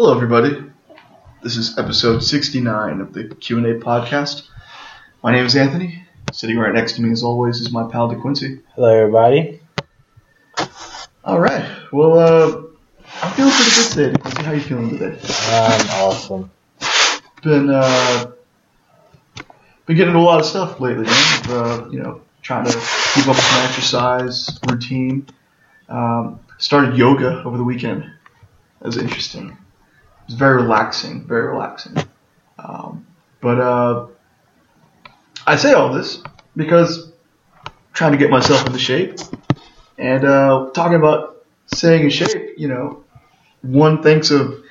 Hello, everybody. This is episode 69 of the Q&A podcast. My name is Anthony. Sitting right next to me, as always, is my pal DeQuincy. Hello, everybody. All right. Well, uh, I'm feeling pretty good today. DeQuincy, how are you feeling today? I'm awesome. Been uh, been getting into a lot of stuff lately, man. Uh, you know, trying to keep up with my exercise routine. Um, started yoga over the weekend. That was interesting. It was very relaxing, very relaxing. Um, but uh, I say all this because I'm trying to get myself into shape. And uh, talking about staying in shape, you know, one thinks of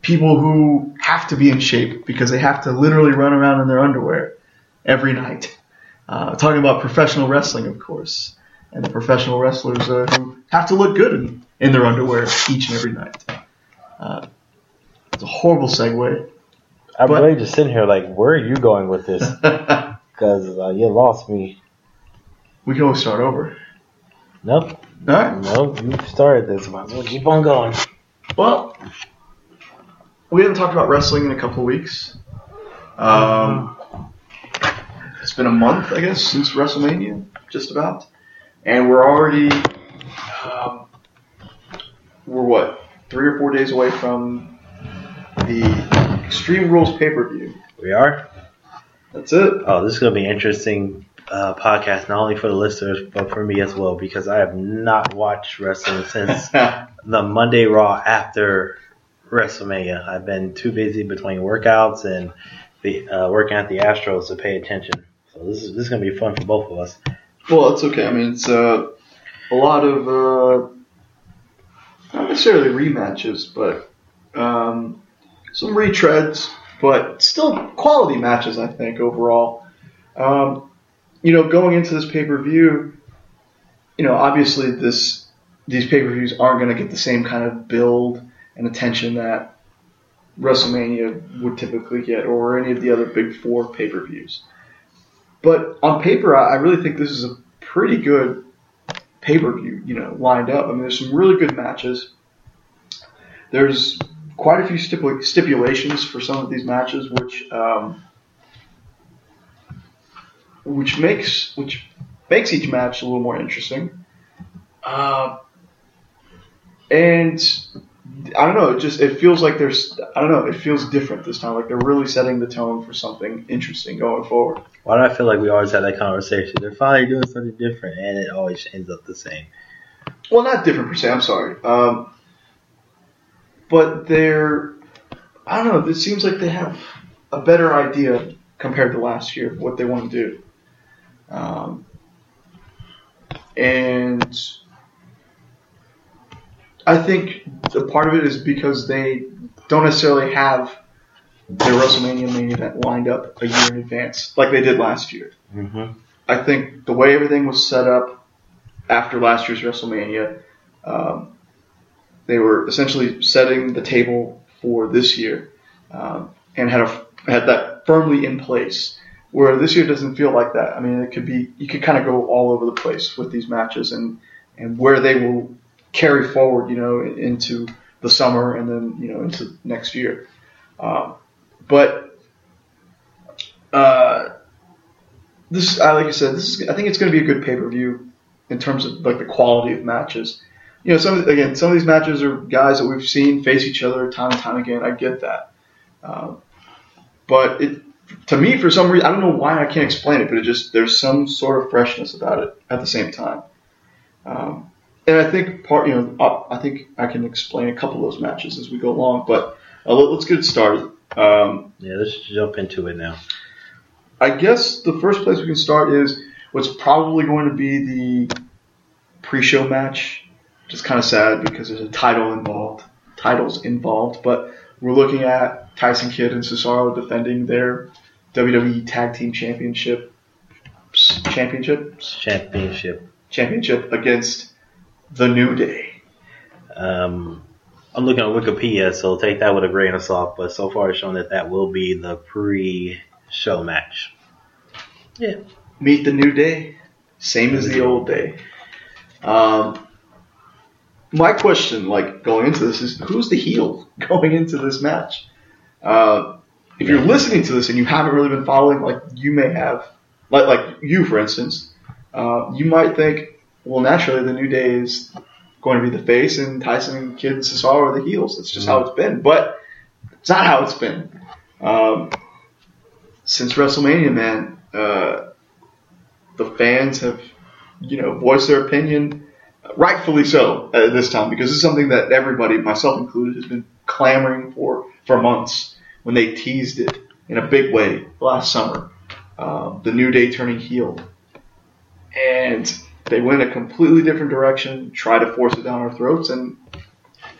people who have to be in shape because they have to literally run around in their underwear every night. Uh, talking about professional wrestling, of course, and the professional wrestlers uh, who have to look good in, in their underwear each and every night. Uh, it's a horrible segue. I'm But- really just sitting here like, where are you going with this? Because uh, you lost me. we can always start over. Nope. All right. Nope. You started this. Might as well keep on going. Well, we haven't talked about wrestling in a couple of weeks. Um, it's been a month, I guess, since WrestleMania, just about, and we're already um, we're what three or four days away from the Extreme Rules pay per view. We are? That's it. Oh, this is going to be an interesting uh, podcast, not only for the listeners, but for me as well, because I have not watched wrestling since the Monday Raw after WrestleMania. I've been too busy between workouts and the uh, working at the Astros to pay attention. So this is this is going to be fun for both of us. Well, it's okay. I mean, it's uh, a lot of uh, not necessarily rematches, but um, some retreads, but still quality matches. I think overall. Um, you know, going into this pay per view, you know, obviously this these pay per views aren't going to get the same kind of build and attention that WrestleMania would typically get, or any of the other big four pay per views. But on paper, I I really think this is a pretty good pay per view, you know, lined up. I mean, there's some really good matches. There's quite a few stipula- stipulations for some of these matches, which um, which makes which makes each match a little more interesting. Uh, and I don't know, it just it feels like there's I don't know, it feels different this time. Like they're really setting the tone for something interesting going forward. Why do I feel like we always have that conversation? They're finally doing something different, and it always ends up the same. Well, not different per se. I'm sorry, um, but they're I don't know. It seems like they have a better idea compared to last year of what they want to do, um, and I think the part of it is because they don't necessarily have their WrestleMania main event lined up a year in advance like they did last year. Mm-hmm. I think the way everything was set up after last year's WrestleMania, um, they were essentially setting the table for this year um, and had a, had that firmly in place. Where this year doesn't feel like that. I mean, it could be you could kind of go all over the place with these matches and and where they will carry forward, you know, into the summer and then you know into next year. Um, but uh, this, I like I said, this is. I think it's going to be a good pay per view in terms of like the quality of matches. You know, some again, some of these matches are guys that we've seen face each other time and time again. I get that, um, but it to me for some reason I don't know why I can't explain it, but it just there's some sort of freshness about it at the same time. Um, and I think part, you know, I think I can explain a couple of those matches as we go along. But uh, let, let's get started. Um, Yeah, let's jump into it now. I guess the first place we can start is what's probably going to be the pre-show match. Just kind of sad because there's a title involved, titles involved. But we're looking at Tyson Kidd and Cesaro defending their WWE Tag Team Championship, championship, Championship. championship against the New Day. Um, I'm looking at Wikipedia, so take that with a grain of salt. But so far, it's shown that that will be the pre-show match. Yeah. Meet the New Day, same as the old day. Um, my question, like going into this, is who's the heel going into this match? Uh, if you're listening to this and you haven't really been following, like you may have, like like you for instance, uh, you might think, well, naturally the New Day is going to be the face, and Tyson and Kidd and Cesaro are the heels. That's just how it's been. But it's not how it's been. Um, since WrestleMania, man, uh, the fans have, you know, voiced their opinion, rightfully so at this time, because it's something that everybody, myself included, has been clamoring for for months when they teased it in a big way last summer. Um, the New Day turning heel. And they went a completely different direction, try to force it down our throats, and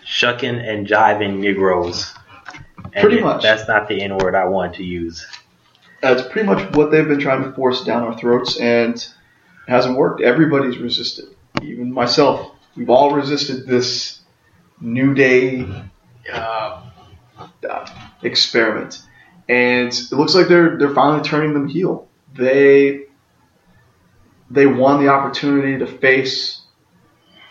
Shucking and jiving Negroes. And Pretty much. That's not the N word I want to use. that's pretty much what they've been trying to force down our throats, and it hasn't worked. Everybody's resisted, even myself. We've all resisted this New Day uh, uh, experiment, and it looks like they're they're finally turning them heel. They they won the opportunity to face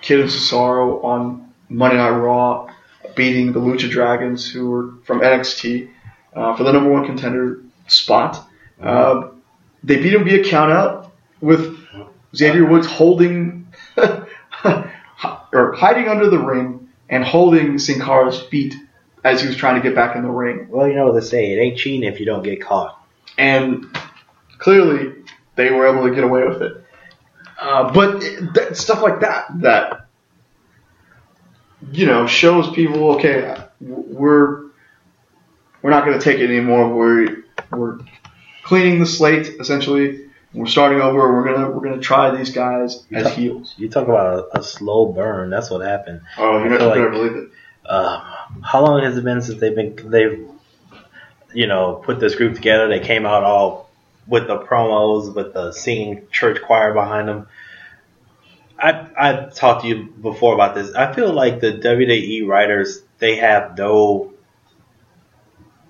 Kidd and Cesaro on Monday Night Raw, beating the Lucha Dragons, who were from NXT, uh, for the number one contender spot. Um, they beat him via countout with Xavier Woods holding or hiding under the ring and holding Sin Cara's feet as he was trying to get back in the ring. Well, you know what they say. It ain't cheating if you don't get caught. And clearly, they were able to get away with it. Uh, but it- that, stuff like that, that you know, shows people, okay, we're we're not going to take it anymore. We're we're cleaning the slate essentially. We're starting over. We're gonna we're gonna try these guys as heels. You talk about a, a slow burn. That's what happened. Oh, you're not gonna believe it. Um, how long has it been since they've been they've you know put this group together? They came out all with the promos, with the singing church choir behind them. I I talked to you before about this. I feel like the WWE writers they have no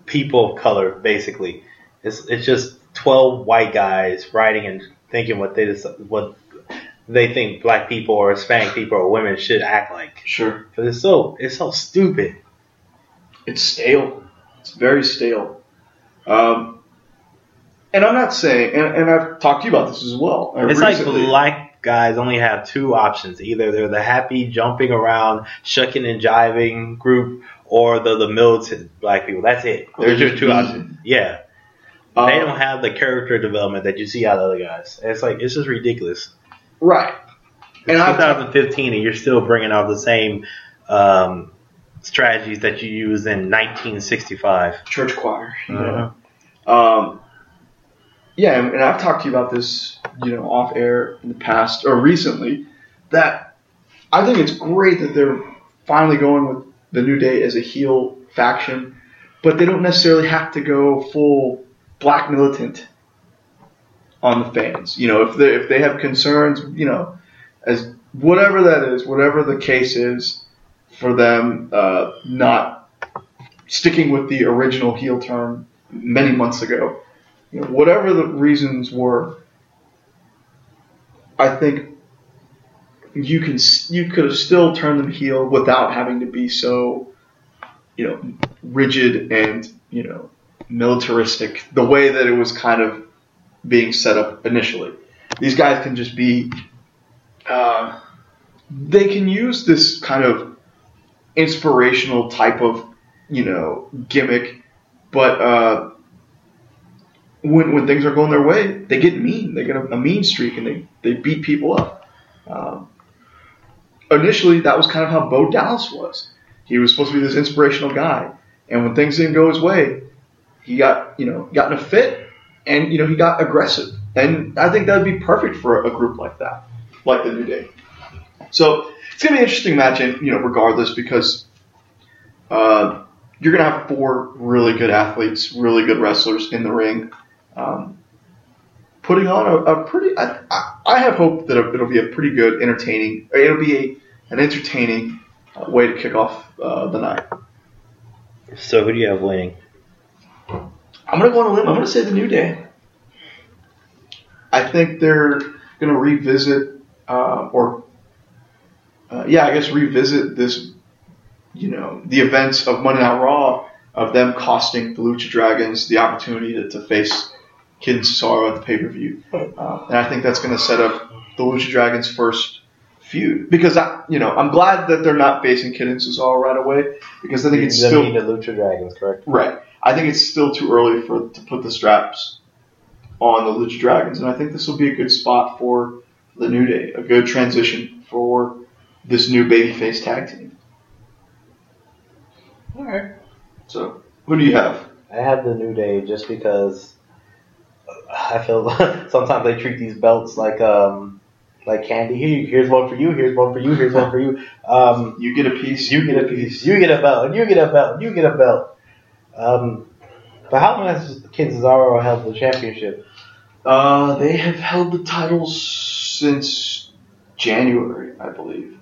people of color basically. It's it's just twelve white guys writing and thinking what they just, what they think black people or Hispanic people or women should act like. Sure. But it's so it's so stupid. It's stale. It's very stale. Um, and I'm not saying, and, and I've talked to you about this as well. uh, It's like black guys only have two options. Either they're the happy jumping around, shucking and jiving group, or the the militant black people. That's it. There's your just two mean. options. Yeah. Um, they don't have the character development that you see out of other guys. It's like it's just ridiculous. right. It's And I've 2015, and you're still bringing out the same um, strategies that you used in 1965. church choir. You Uh-huh. Um, yeah, and, I've talked to you about this, you know, off air in the past or recently. That I think it's great that they're finally going with the New Day as a heel faction, but they don't necessarily have to go full black militant on the fans. You know, if they if they have concerns, you know, as whatever that is, whatever the case is for them, uh, not sticking with the original heel turn many months ago. You know, whatever the reasons were, I think you can you could have still turned them heel without having to be so, you know, rigid and you know militaristic the way that it was kind of being set up initially. These guys can just be. Uh, they can use this kind of inspirational type of you know gimmick, but uh, when when things are going their way, they get mean. They get a, a mean streak and they they beat people up. Um, initially, that was kind of how Bo Dallas was. He was supposed to be this inspirational guy, and when things didn't go his way, he got you know got in a fit, and you know he got aggressive. And I think that would be perfect for a group like that, like the New Day. So it's gonna be an interesting match, you know, regardless, because uh, you're gonna have four really good athletes, really good wrestlers in the ring, um, putting on a, a pretty. I, I, I have hope that it'll be a pretty good, entertaining. It'll be a, an entertaining uh, way to kick off uh, the night. So who do you have winning? I'm gonna go on a limb. I'm gonna say the New Day. I think they're gonna revisit uh, or uh, yeah, I guess revisit this, you know, the events of Monday Night Raw of them costing the Lucha Dragons the opportunity to, to face Kidd and Cesaro at the pay per view, uh, and I think that's going to set up the Lucha Dragons' first feud because I, you know, I'm glad that they're not facing Kidd and Cesaro right away because I think it's still mean the Lucha Dragons, correct? Right. I think it's still too early for to put the straps on the Lucha Dragons, and I think this will be a good spot for the New Day, a good transition for this new babyface tag team. All right. So, who do you have? I have the New Day just because I feel sometimes they treat these belts like um like candy. Here, here's one for you. Here's one for you. Here's one for you. Um, You get a piece. you get a piece. You get a belt. And you get a belt. And you get a belt. Um, but how long has Kidd Cesaro held the championship? Uh, they have held the titles since January, I believe.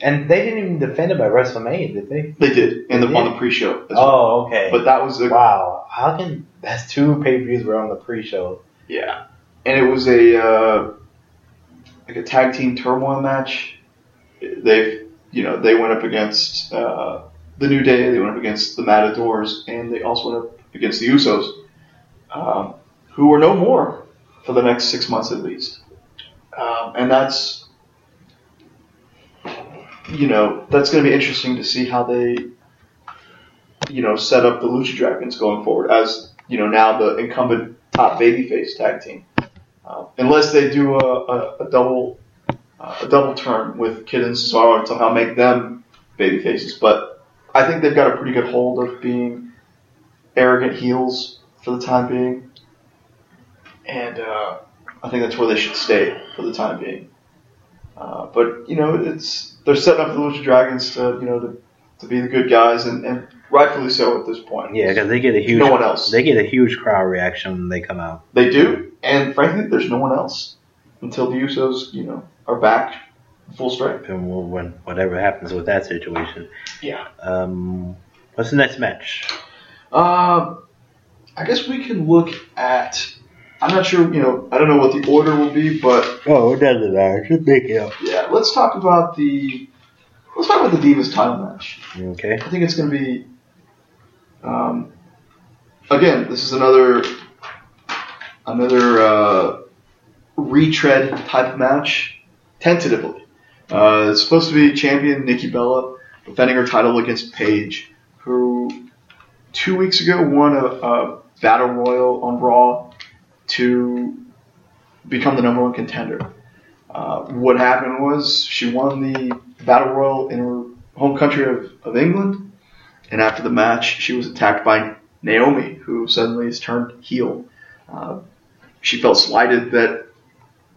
And they didn't even defend it by WrestleMania, did they? They did in the They on the pre-show. as well. Oh, okay. But that was the wow, how can that's two pay per views were on the pre-show? Yeah, and it was a uh, like a tag team turmoil match. They, you know, they went up against uh, the New Day. They went up against the Matadors, and they also went up against the Usos, um, who were no more for the next six months at least. Um, and that's, you know, that's going to be interesting to see how they, you know, set up the Lucha Dragons going forward as you know now the incumbent top babyface tag team, uh, unless they do a, a, a double uh, a double turn with Kidd and Cesaro and somehow make them baby faces. But I think they've got a pretty good hold of being arrogant heels for the time being, and uh, I think that's where they should stay for the time being. Uh, but you know, it's they're setting up the Lucha Dragons to you know to, to be the good guys, and, and rightfully so at this point. Yeah, because they get a huge no one else. they get a huge crowd reaction when they come out. They do, and frankly, there's no one else until the Usos, you know, are back full strength. And we'll- when whatever happens with that situation. Yeah. Um, what's the next match? Um, I guess we can look at. I'm not sure, you know, I don't know what the order will be, but Oh, it doesn't matter. Just make it up. yeah, let's talk about the. Let's talk about the Divas title match. Okay. I think it's going to be. Um, again, this is another another uh, retread type match, tentatively. Uh, it's supposed to be champion Nikki Bella defending her title against Paige, who two weeks ago won a, a battle royal on Raw to become the number one contender. Uh, what happened was she won the battle royal in her home country of, of England, and after the match, she was attacked by Naomi, who suddenly has turned heel. Uh, she felt slighted that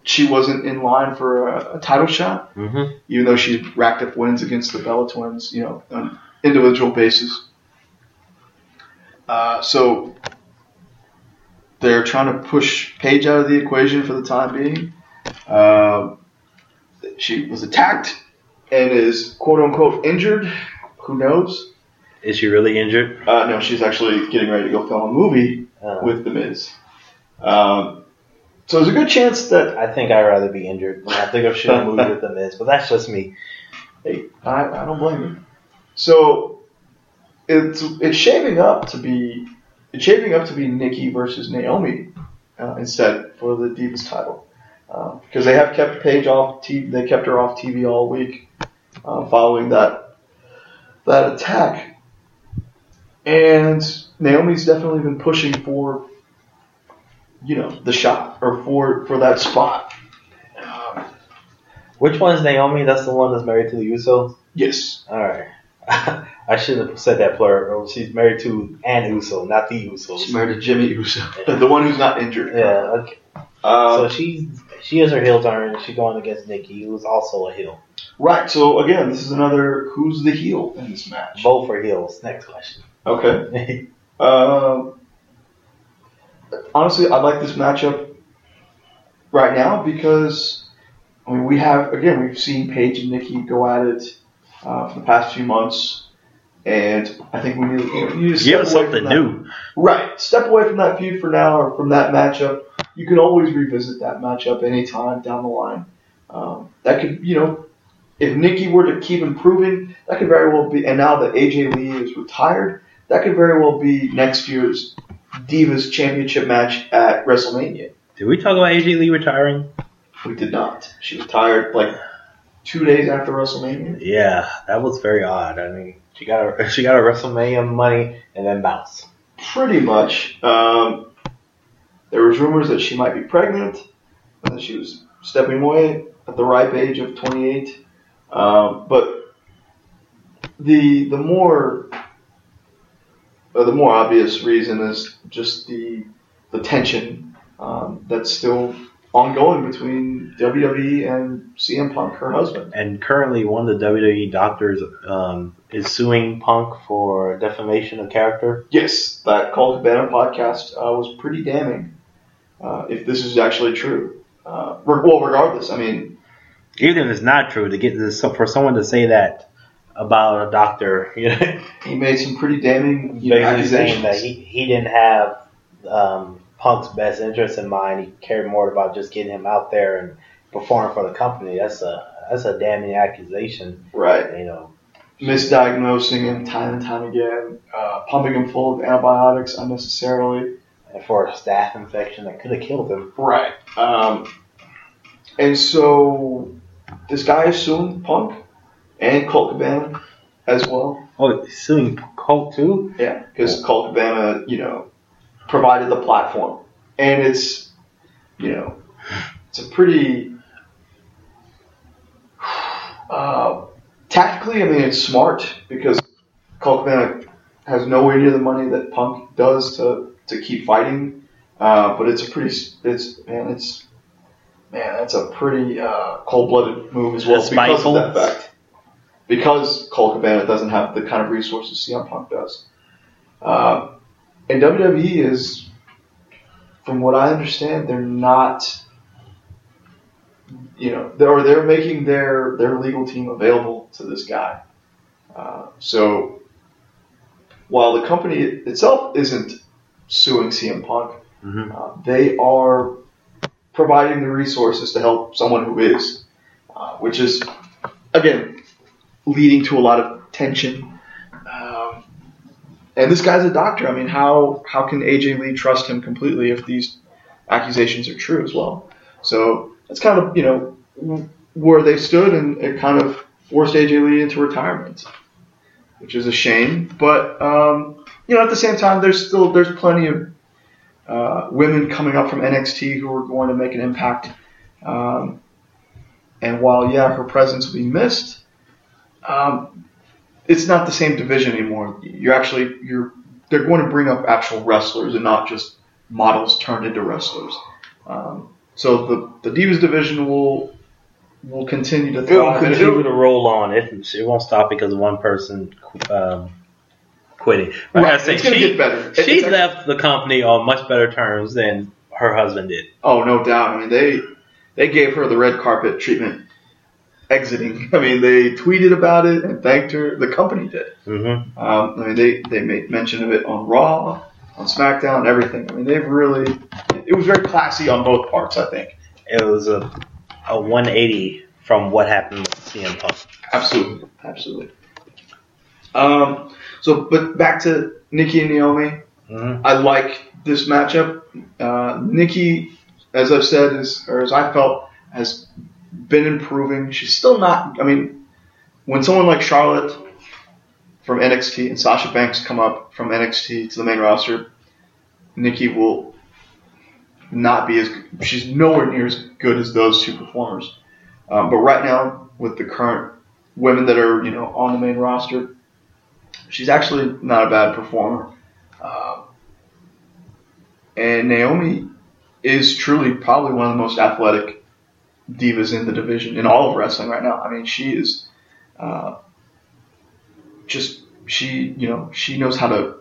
she wasn't in line for a, a title shot, Mm-hmm. even though she racked up wins against the Bella Twins, you know, on an individual basis. Uh, so they're trying to push Paige out of the equation for the time being. Uh, she was attacked and is quote unquote injured. Who knows? Is she really injured? Uh, no, she's actually getting ready to go film a movie Uh, with The Miz. Um, so there's a good chance that I think I'd rather be injured than have to go shoot a movie with the Miz, but that's just me. Hey, I, I don't blame you. So it's it's shaping up to be it's shaping up to be Nikki versus Naomi uh, instead for the Divas title because they have kept Paige off TV. They kept her off TV all week uh, following that that attack, and Naomi's definitely been pushing for you know the shot or for for that spot. Um, Which one's Naomi? That's the one that's married to the Usos? yes. Alright. I shouldn't have said that plural. She's married to an Uso, not the Usos. She's married to Jimmy Uso, the one who's not injured. Yeah, okay. Uh, so she she has her heel turn. She's going against Nikki, who's also a heel. right. So again, this is another who's the heel in this match. Both are heels. Next question. Okay. Um, honestly, I like this matchup right now because I mean we have again we've seen Paige and Nikki go at it uh, for the past few months, and I think we need, you you to Give us something new. Right. Step away from that feud for now or from that matchup. You can always revisit that matchup anytime down the line. Um, that could, you know, if Nikki were to keep improving, that could very well be. And now that AJ Lee is retired, that could very well be next year's Divas Championship match at WrestleMania. Did we talk about AJ Lee retiring? We did not. She retired like two days after WrestleMania. Yeah, that was very odd. I mean, she got her she got her WrestleMania money and then bounced. Pretty much. Um, there was rumors that she might be pregnant, and that she was stepping away at the ripe age of 28. Um, but the the more uh, the more obvious reason is just the the tension um, that's still ongoing between WWE and CM Punk, her husband. And currently, one of the WWE doctors um, is suing Punk for defamation of character. Yes, that Colt Cabana podcast uh, was pretty damning. Uh, if this is actually true, uh, re- well, regardless, I mean, Even if it's not true, to get this for someone to say that about a doctor, you know, he made some pretty damning you know, accusations. that he, he didn't have um, Punk's best interest in mind. He cared more about just getting him out there and performing for the company. That's a that's a damning accusation. right, You know, misdiagnosing him time and time again, uh, pumping him full of antibiotics unnecessarily. and for a staph infection that could have killed him. Right. Um, and so this guy is suing Punk and Colt Cabana as well. Oh, he's suing Colt too. Yeah, because Colt Cabana, you know, provided the platform, and it's, you know, it's a pretty uh, tactically. I mean, it's smart because Cabana has nowhere near the money that Punk does to to keep fighting. Uh, but it's a pretty, it's man, it's man, that's a pretty uh, cold-blooded move as well because Spiteful. of that fact. Because Colt Cabana doesn't have the kind of resources CM Punk does. Uh, and WWE is, from what I understand, they're not, you know, they're, or they're making their, their legal team available to this guy. Uh, so while the company itself isn't suing CM Punk, Mm-hmm. uh, they are providing the resources to help someone who is, uh, which is, again, leading to a lot of tension. And this guy's a doctor. I mean, how how can AJ Lee trust him completely if these accusations are true as well? So that's kind of you know where they stood, and it kind of forced AJ Lee into retirement, which is a shame. But um, you know, at the same time, there's still there's plenty of uh, women coming up from NXT who are going to make an impact. Um, and while yeah, her presence will be missed, um, it's not the same division anymore. You're actually you're they're going to bring up actual wrestlers and not just models turned into wrestlers. Um, so the the Divas division will will continue to It will continue to roll on. It, it won't stop because one person um, quitting. Like Right, I say, it's gonna she, get better. It- she it's actually- left the company on much better terms than her husband did. Oh, no doubt. I mean, they they gave her the red carpet treatment exiting. I mean, they tweeted about it and thanked her. The company did. Mm-hmm. Um, I mean, they they made mention of it on Raw, on SmackDown, everything. I mean, they've really. It was very classy on both parts. I think. It was a a 180 from what happened with CM Punk. Absolutely, absolutely. Um, so, but back to Nikki and Naomi. Mm-hmm. I like this matchup. Uh, Nikki, as I've said, is or as I felt, has been improving. She's still not. I mean, when someone like Charlotte from NXT and Sasha Banks come up from NXT to the main roster, Nikki will not be as. She's nowhere near as good as those two performers. Um, but right now, with the current women that are you know on the main roster, she's actually not a bad performer. Um, and Naomi is truly probably one of the most athletic divas in the division in all of wrestling right now. I mean, she is uh, just she you know she knows how to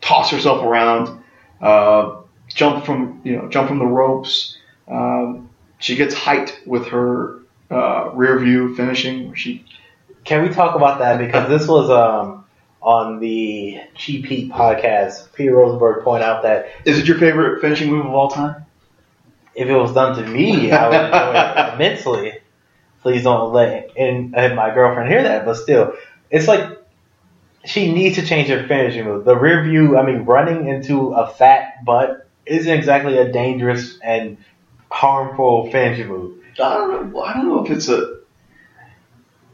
toss herself around, uh, jump from you know jump from the ropes. Um, she gets height with her uh, rear view finishing. Where she Can we talk about that because this was um, on the Cheap Heat podcast. Peter Rosenberg pointed out that is it your favorite finishing move of all time? If it was done to me, I would enjoy it immensely. Please don't let and, and my girlfriend hear that. But still, it's like she needs to change her finishing move. The rear view, I mean, running into a fat butt isn't exactly a dangerous and harmful finishing move. I don't know. I don't know if it's a.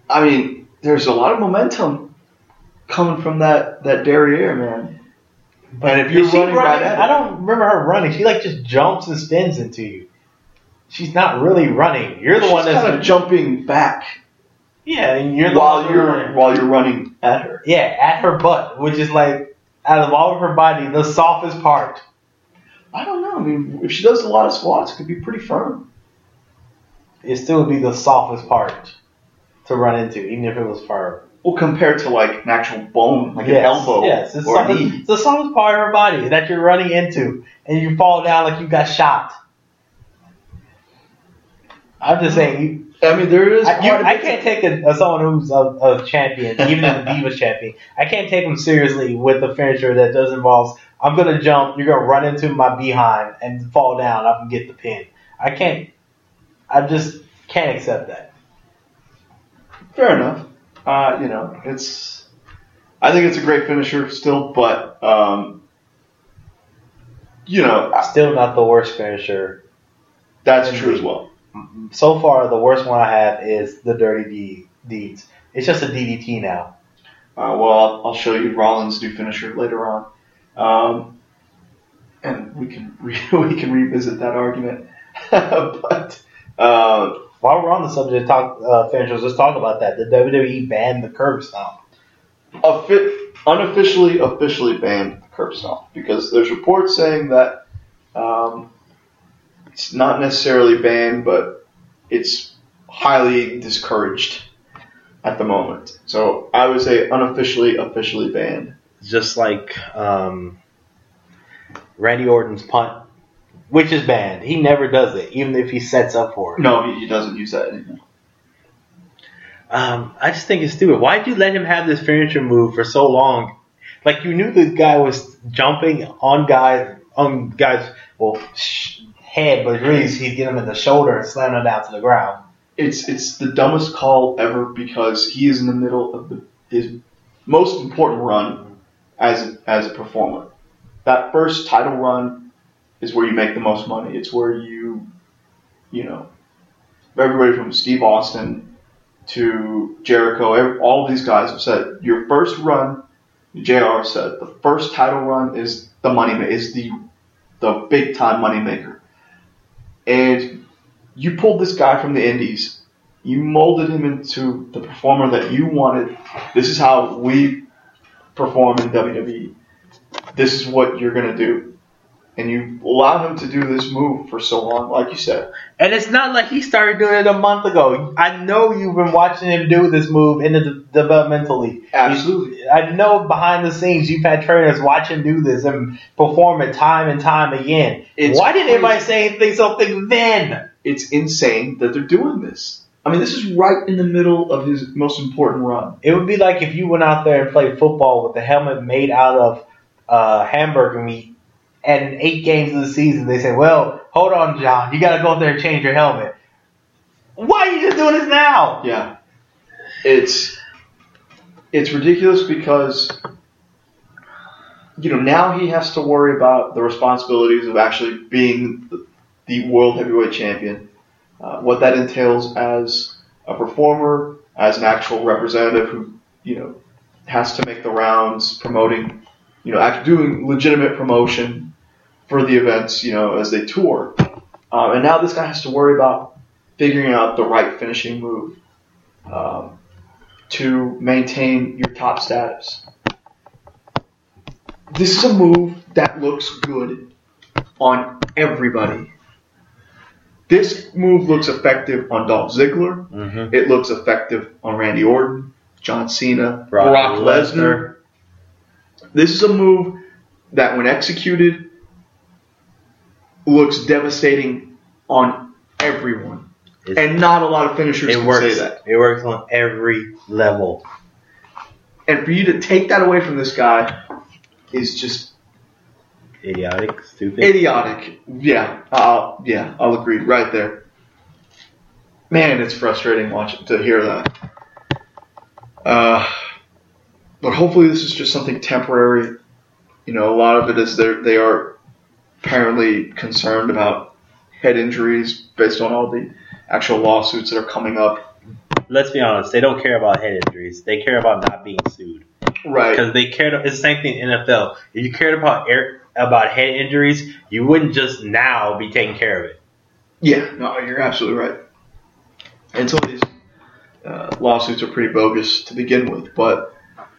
I mean, there's a lot of momentum coming from that that derriere, man. But if you're she running right at I don't remember her running. She like just jumps and spins into you. She's not really running. You're the She's one that's kind of jumping back yeah, and you're the while one you're running. while you're running at her. Yeah, at her butt, which is like out of all of her body, the softest part. I don't know. I mean, if she does a lot of squats, it could be pretty firm. It still would be the softest part to run into, even if it was firm. Well, compared to like an actual bone, like yes, an elbow Yes, it's, or a knee. it's part of her body that you're running into, and you fall down like you got shot. I'm just saying, you, I mean, there is. I, you, I can't take a, a someone who's a, a champion, even the Divas champion. I can't take them seriously with a finisher that does involve I'm gonna jump, you're gonna run into my behind and fall down up and get the pin. I can't. I just can't accept that. Fair enough. Uh, you know, it's. I think it's a great finisher still, but um, you know Still not the worst finisher. that's true as well. So far, the worst one I have is the Dirty D- Deeds. It's just a DDT now. Uh, well, I'll, I'll show you Rollins' new finisher later on, um, and we can re- we can revisit that argument. but uh, While we're on the subject of talk, uh, finishers, let's talk about that. The WWE banned the curb stomp. offi- unofficially, officially banned the curb stomp because there's reports saying that um, it's not necessarily banned, but it's highly discouraged at the moment. So I would say unofficially, officially banned. just like um, Randy Orton's punt, which is bad. He never does it, even if he sets up for it. No, he, he doesn't use that anymore. Um, I just think it's stupid. Why'd you let him have this furniture move for so long? Like you knew the guy was jumping on guys on guys well sh- head, but really he's getting him in the shoulder and slamming him down to the ground. It's it's the dumbest call ever because he is in the middle of the, his most important run as as a performer. That first title run is where you make the most money. It's where you, you know, everybody from Steve Austin to Jericho, all these guys have said your first run. Jr. said the first title run is the money is the the big time money maker, and you pulled this guy from the Indies. You molded him into the performer that you wanted. This is how we perform in WWE. This is what you're gonna do. And you allowed him to do this move for so long, like you said. And it's not like he started doing it a month ago. I know you've been watching him do this move in the de- developmental league. Absolutely. I know behind the scenes you've had trainers watch him do this and perform it time and time again. It's Why didn't anybody say anything something then? It's insane that they're doing this. I mean, this is right in the middle of his most important run. It would be like if you went out there and played football with a helmet made out of uh, hamburger meat, and eight games of the season they say, "Well, hold on, John, you got to go out there and change your helmet." Why are you just doing this now? Yeah, it's it's ridiculous because you know now he has to worry about the responsibilities of actually being the, world heavyweight champion, uh, what that entails as a performer, as an actual representative who you know has to make the rounds, promoting, you know, doing legitimate promotion for the events, you know, as they tour. Uh, and now this guy has to worry about figuring out the right finishing move um, to maintain your top status. This is a move that looks good on everybody. This move looks effective on Dolph Ziggler. Mm-hmm. It looks effective on Randy Orton, John Cena, Brock Brock, Lesnar. Lesnar. This is a move that, when executed, looks devastating on everyone. It's- And not a lot of finishers It can works. say that. It works on every level. And for you to take that away from this guy is just Idiotic, stupid. idiotic. Yeah, uh, yeah, I'll agree right there. man, it's frustrating watching to hear that. Uh, but hopefully, this is just something temporary. You know, a lot of it is they are apparently concerned about head injuries based on all the actual lawsuits that are coming up. Let's be honest, they don't care about head injuries. They care about not being sued. Right. Because they cared. It's the same thing in NFL. If you cared about air, about head injuries, you wouldn't just now be taking care of it. Yeah, no, you're absolutely right. And some of these uh, lawsuits are pretty bogus to begin with, but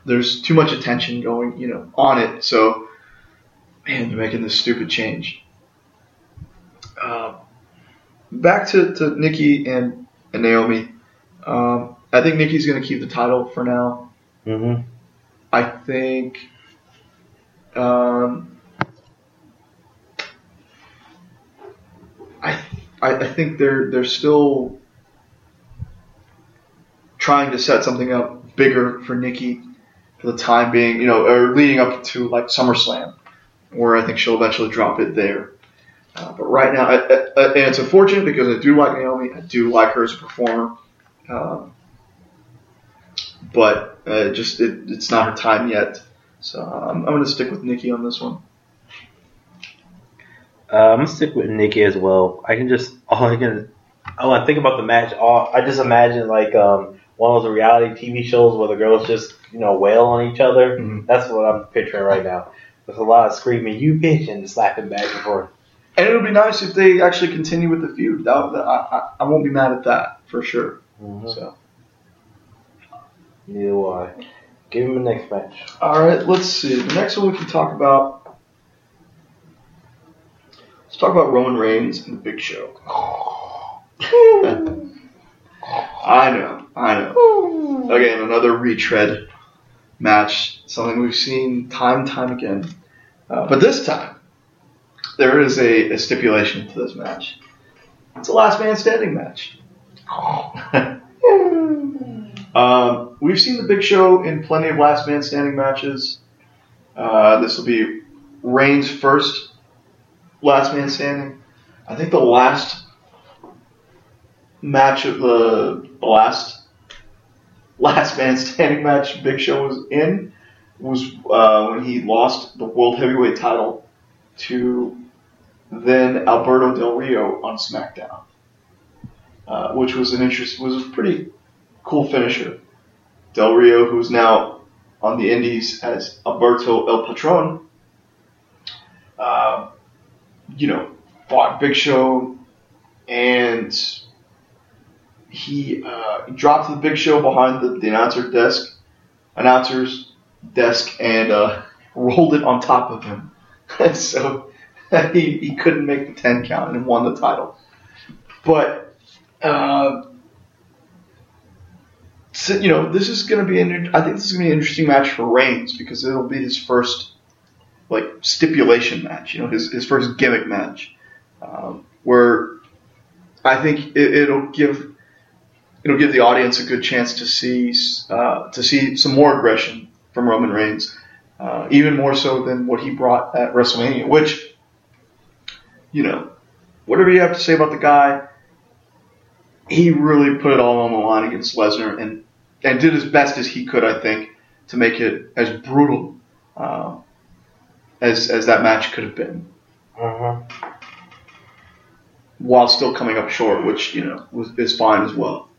there's too much attention going, you know, on it. So, man, you're making this stupid change. Uh, back to, to Nikki and, and Naomi. Um, I think Nikki's going to keep the title for now. Mm-hmm. I think. Um, I, I I think they're they're still trying to set something up bigger for Nikki for the time being, you know, or leading up to like SummerSlam, where I think she'll eventually drop it there. Uh, but right now, I, I, and it's unfortunate because I do like Naomi, I do like her as a performer, um, but uh, just it, it's not her time yet. So I'm, I'm going to stick with Nikki on this one. Uh, I'm gonna stick with Nikki as well. I can just all I can. I want to think about the match. All I just imagine like um, one of those reality TV shows where the girls just you know wail on each other. Mhm. That's what I'm picturing right now. There's a lot of screaming, "You bitch!" and slapping back and forth. And it'll be nice if they actually continue with the feud. That, that I, I, I won't be mad at that for sure. Mm-hmm. So, Neither will I. Give him the next match. all right, let's see. The next one we can talk about. Let's talk about Roman Reigns and the Big Show. I know, I know. Again, another retread match, something we've seen time and time again. Uh, but this time, there is a, a stipulation to this match. It's a last man standing match. um, we've seen the Big Show in plenty of last man standing matches. Uh, this will be Reigns' first last man standing. I think the last match of the, the last last man standing match Big Show was in was uh, when he lost the world heavyweight title to then Alberto Del Rio on SmackDown, uh, which was an interest was a pretty cool finisher. Del Rio, who's now on the Indies as Alberto El Patron, uh, you know, fought Big Show, and he uh, dropped the Big Show behind the, the announcer desk, announcer's desk, and uh, rolled it on top of him. so he, he couldn't make the 10 count and won the title. But, uh, so, you know, this is going to be an, I think this is going to be an interesting match for Reigns because it'll be his first, like, stipulation match, you know, his, his first gimmick match. Um, where I think it, it'll give it'll give the audience a good chance to see uh, to see some more aggression from Roman Reigns, uh, even more so than what he brought at WrestleMania. Which, you know, whatever you have to say about the guy, he really put it all on the line against Lesnar and and did as best as he could, I think, to make it as brutal uh, as as that match could have been, Mm-hmm. while still coming up short, which you know was is fine as well.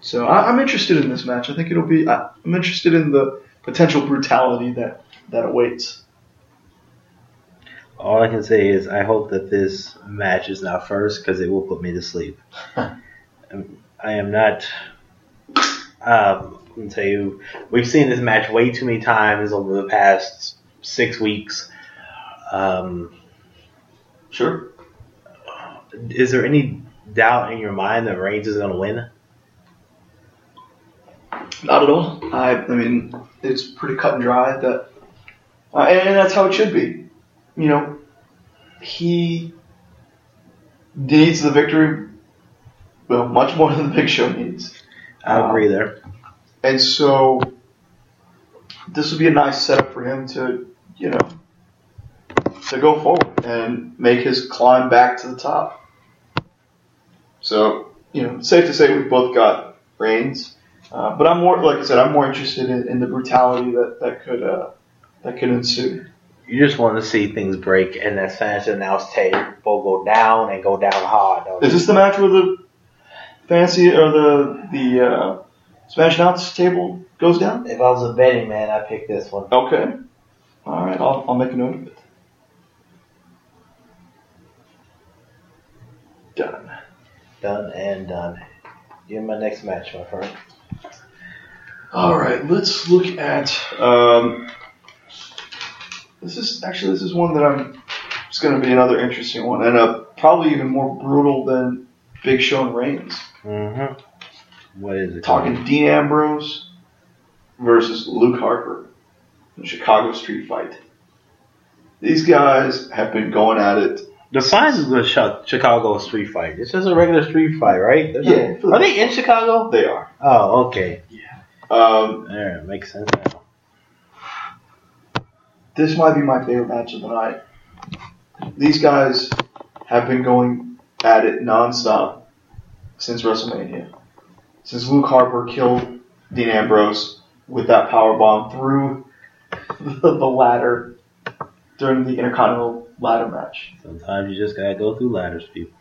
So I, I'm interested in this match. I think it'll be. I, I'm interested in the potential brutality that that awaits. All I can say is I hope that this match is not first because it will put me to sleep. Um, I am not. Um, I'm tell you, we've seen this match way too many times over the past six weeks. Um, Sure. is there any doubt in your mind that Reigns is going to win? Not at all. I, I mean, it's pretty cut and dry that, uh, and, and that's how it should be. You know, he needs the victory, well, much more than the Big Show needs, I agree there. and so this would be a nice setup for him to, you know, to go forward and make his climb back to the top. So, you know, safe to say we've both got Reigns. Uh, but I'm more, like I said, I'm more interested in, in the brutality that, that could uh, that could ensue. You just want to see things break and that fans announce table go down and go down hard. Is this the match where the fancy or the the uh, Spanish Announce table goes down? If I was a betting man, I'd pick this one. Okay. All right, I'll, I'll make a note of it. Done. Done and done. Give my next match, my friend. All right, let's look at. Um, this is actually this is one that I'm. It's going to be another interesting one, and uh, probably even more brutal than Big Show and Reigns. Mm-hmm. What is it? Talking Dean Ambrose versus Luke Harper in a Chicago street fight. These guys have been going at it. The signs of the Chi- Chicago street fight. It's just a regular street fight, right? They're Yeah, the Are they in Chicago? They are. Oh, okay. Yeah. Um, Yeah, makes sense now. this might be my favorite match of the night. These guys have been going at it nonstop since WrestleMania. Since Luke Harper killed Dean Ambrose with that power bomb through the ladder during the Intercontinental ladder match. Sometimes you just gotta go through ladders, people.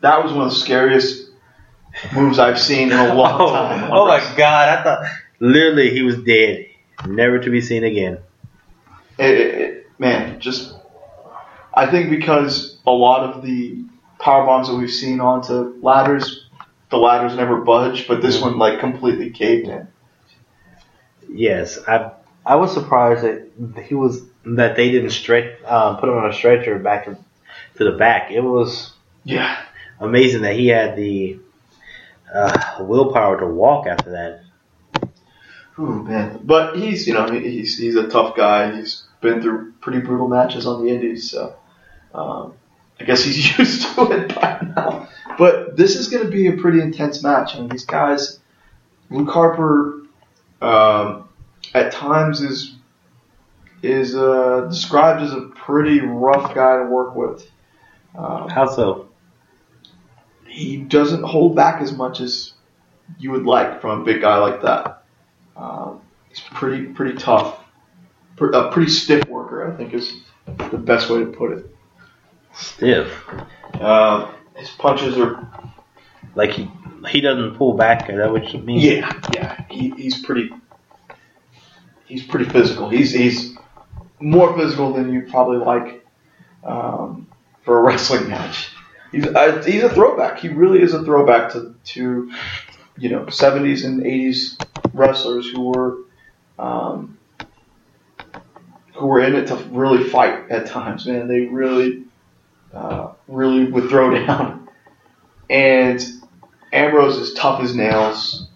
That was one of the scariest moves I've seen in a long oh, time. oh my god, I thought literally he was dead. Never to be seen again. it, it, it- man, just I think because a lot of the power bombs that we've seen onto ladders, the ladders never budge, but this mm-hmm. one like completely caved in. Yes, I I was surprised that he was that they didn't stretch um, put him on a stretcher back to, to the back. It was Yeah, amazing that he had the uh, willpower to walk after that. Ooh, man. But he's you know he's he's a tough guy. He's been through pretty brutal matches on the Indies, so um, I guess he's used to it by now. But this is going to be a pretty intense match. I mean, these guys, Luke Harper, um, at times is is uh, described as a pretty rough guy to work with. Um, How so? he doesn't hold back as much as you would like from a big guy like that. Um, he's pretty pretty tough, a pretty stiff worker. I think is the best way to put it. Stiff. Uh, his punches are Like he he doesn't pull back. Is that what you mean? yeah yeah. He, he's pretty he's pretty physical. He's he's more physical than you'd probably like um, for a wrestling match. He's a, he's a throwback. He really is a throwback to to you know 70s and 80s wrestlers who were um, who were in it to really fight at times. Man, they really uh, really would throw down. And Ambrose is tough as nails,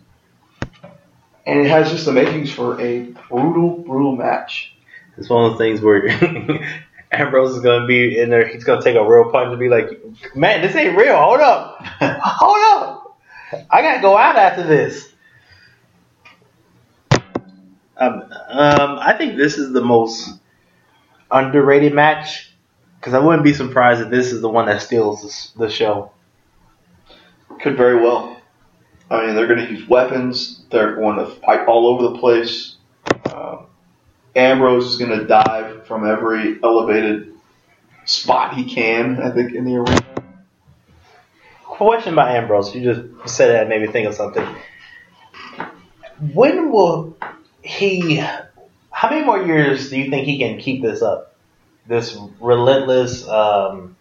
and it has just the makings for a brutal, brutal match. It's one of those things where Ambrose is gonna be in there. He's gonna take a real punch and be like, "Man, this ain't real. Hold up, hold up. I gotta go out after this." Um, um, I think this is the most underrated match because I wouldn't be surprised if this is the one that steals this, the show. Could very well. I mean, they're going to use weapons. They're going to fight all over the place. Um, Ambrose is going to dive from every elevated spot he can. I think in the arena. Question about Ambrose. You just said that made me think of something. When will he? How many more years do you think he can keep this up? This relentless, um,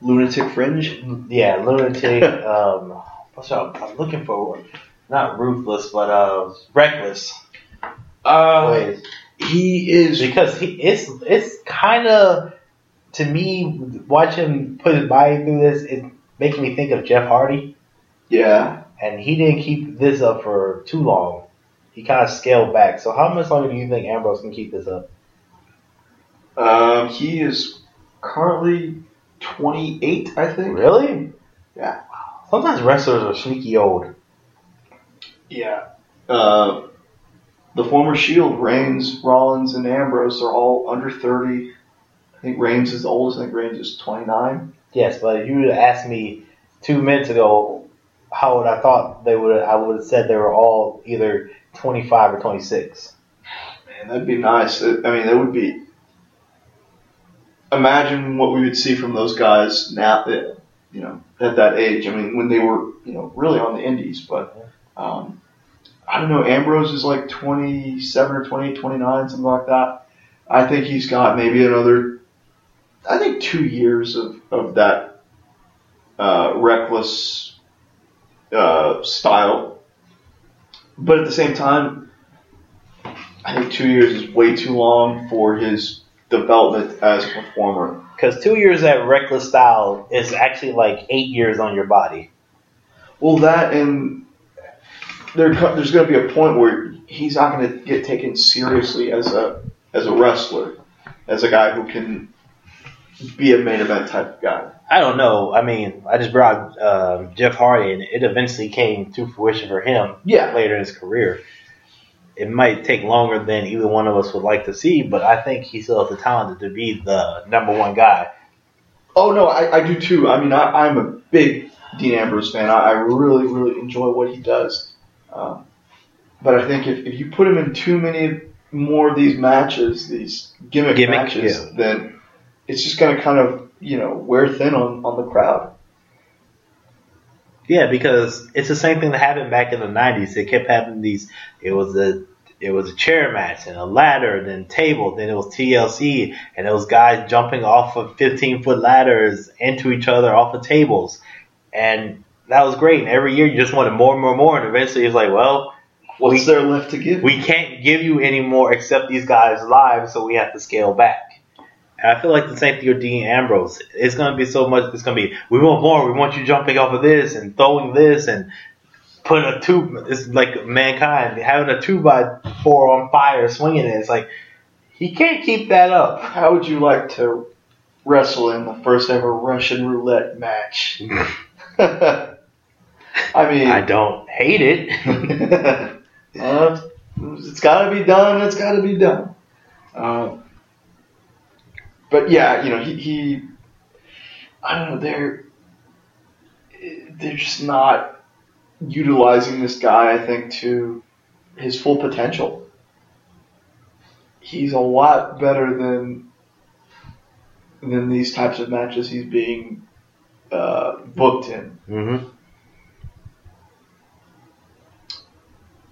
Lunatic fringe. yeah, lunatic. um, what's up? I'm looking for not ruthless, but uh, reckless Uh, ways. He is. Because he, it's it's kind of to me watch him put his body through this. It making me think of Jeff Hardy. Yeah. and he didn't keep this up for too long. He kind of scaled back. So how much longer do you think Ambrose can keep this up? Um, he is currently 28, I think. Really? Yeah. Sometimes wrestlers are sneaky old. Yeah. Uh, the former Shield, Reigns, Rollins, and Ambrose are all under 30. I think Reigns is the oldest. I think Reigns is 29. Yes, but if you would have asked me two minutes ago, how would I thought they would? I would have said they were all either 25 or 26. Man, that'd be nice. I mean, that would be. Imagine what we would see from those guys now. You know, at that age. I mean, when they were, you know, really on the Indies. But um, I don't know. Ambrose is like 27 or 28, 29, something like that. I think he's got maybe another. I think two years of of that uh, reckless uh, style. But at the same time, I think two years is way too long for his development as a performer. Because two years at reckless style is actually like eight years on your body. Well, that and there, there's going to be a point where he's not going to get taken seriously as a as a wrestler, as a guy who can be a main event type of guy. I don't know. I mean, I just brought uh, Jeff Hardy, and it eventually came to fruition for him Yeah, later in his career. It might take longer than either one of us would like to see, but I think he still has the talent to be the number one guy. Oh no, I, I do too. I mean, I, I'm a big Dean Ambrose fan. I, I really, really enjoy what he does. Um, but I think if, if you put him in too many more of these matches, these gimmick, Gimmick, matches, yeah. then it's just going to kind of you know wear thin on, on the crowd. Yeah, because it's the same thing that happened back in the '90s. It kept having these. It was a it was a chair match and a ladder, then table, then it was TLC, and it was guys jumping off of 15 foot ladders into each other off of tables, and that was great. And every year you just wanted more and more and more, and eventually it's like, well, What's we, there left to give? we can't give you any more except these guys live, so we have to scale back. And I feel like the same thing with Dean Ambrose. It's going to be so much. It's going to be we want more. We want you jumping off of this and throwing this and putting a two. It's like mankind having a two by four on fire, swinging it. It's like he can't keep that up. How would you like to wrestle in the first ever Russian roulette match? I mean, I don't hate it. Uh, it's got to be done. It's got to be done. Um, but yeah, you know, he, he, I don't know, they're they're just not utilizing this guy. I think to his full potential. He's a lot better than than these types of matches he's being uh, booked in. hmm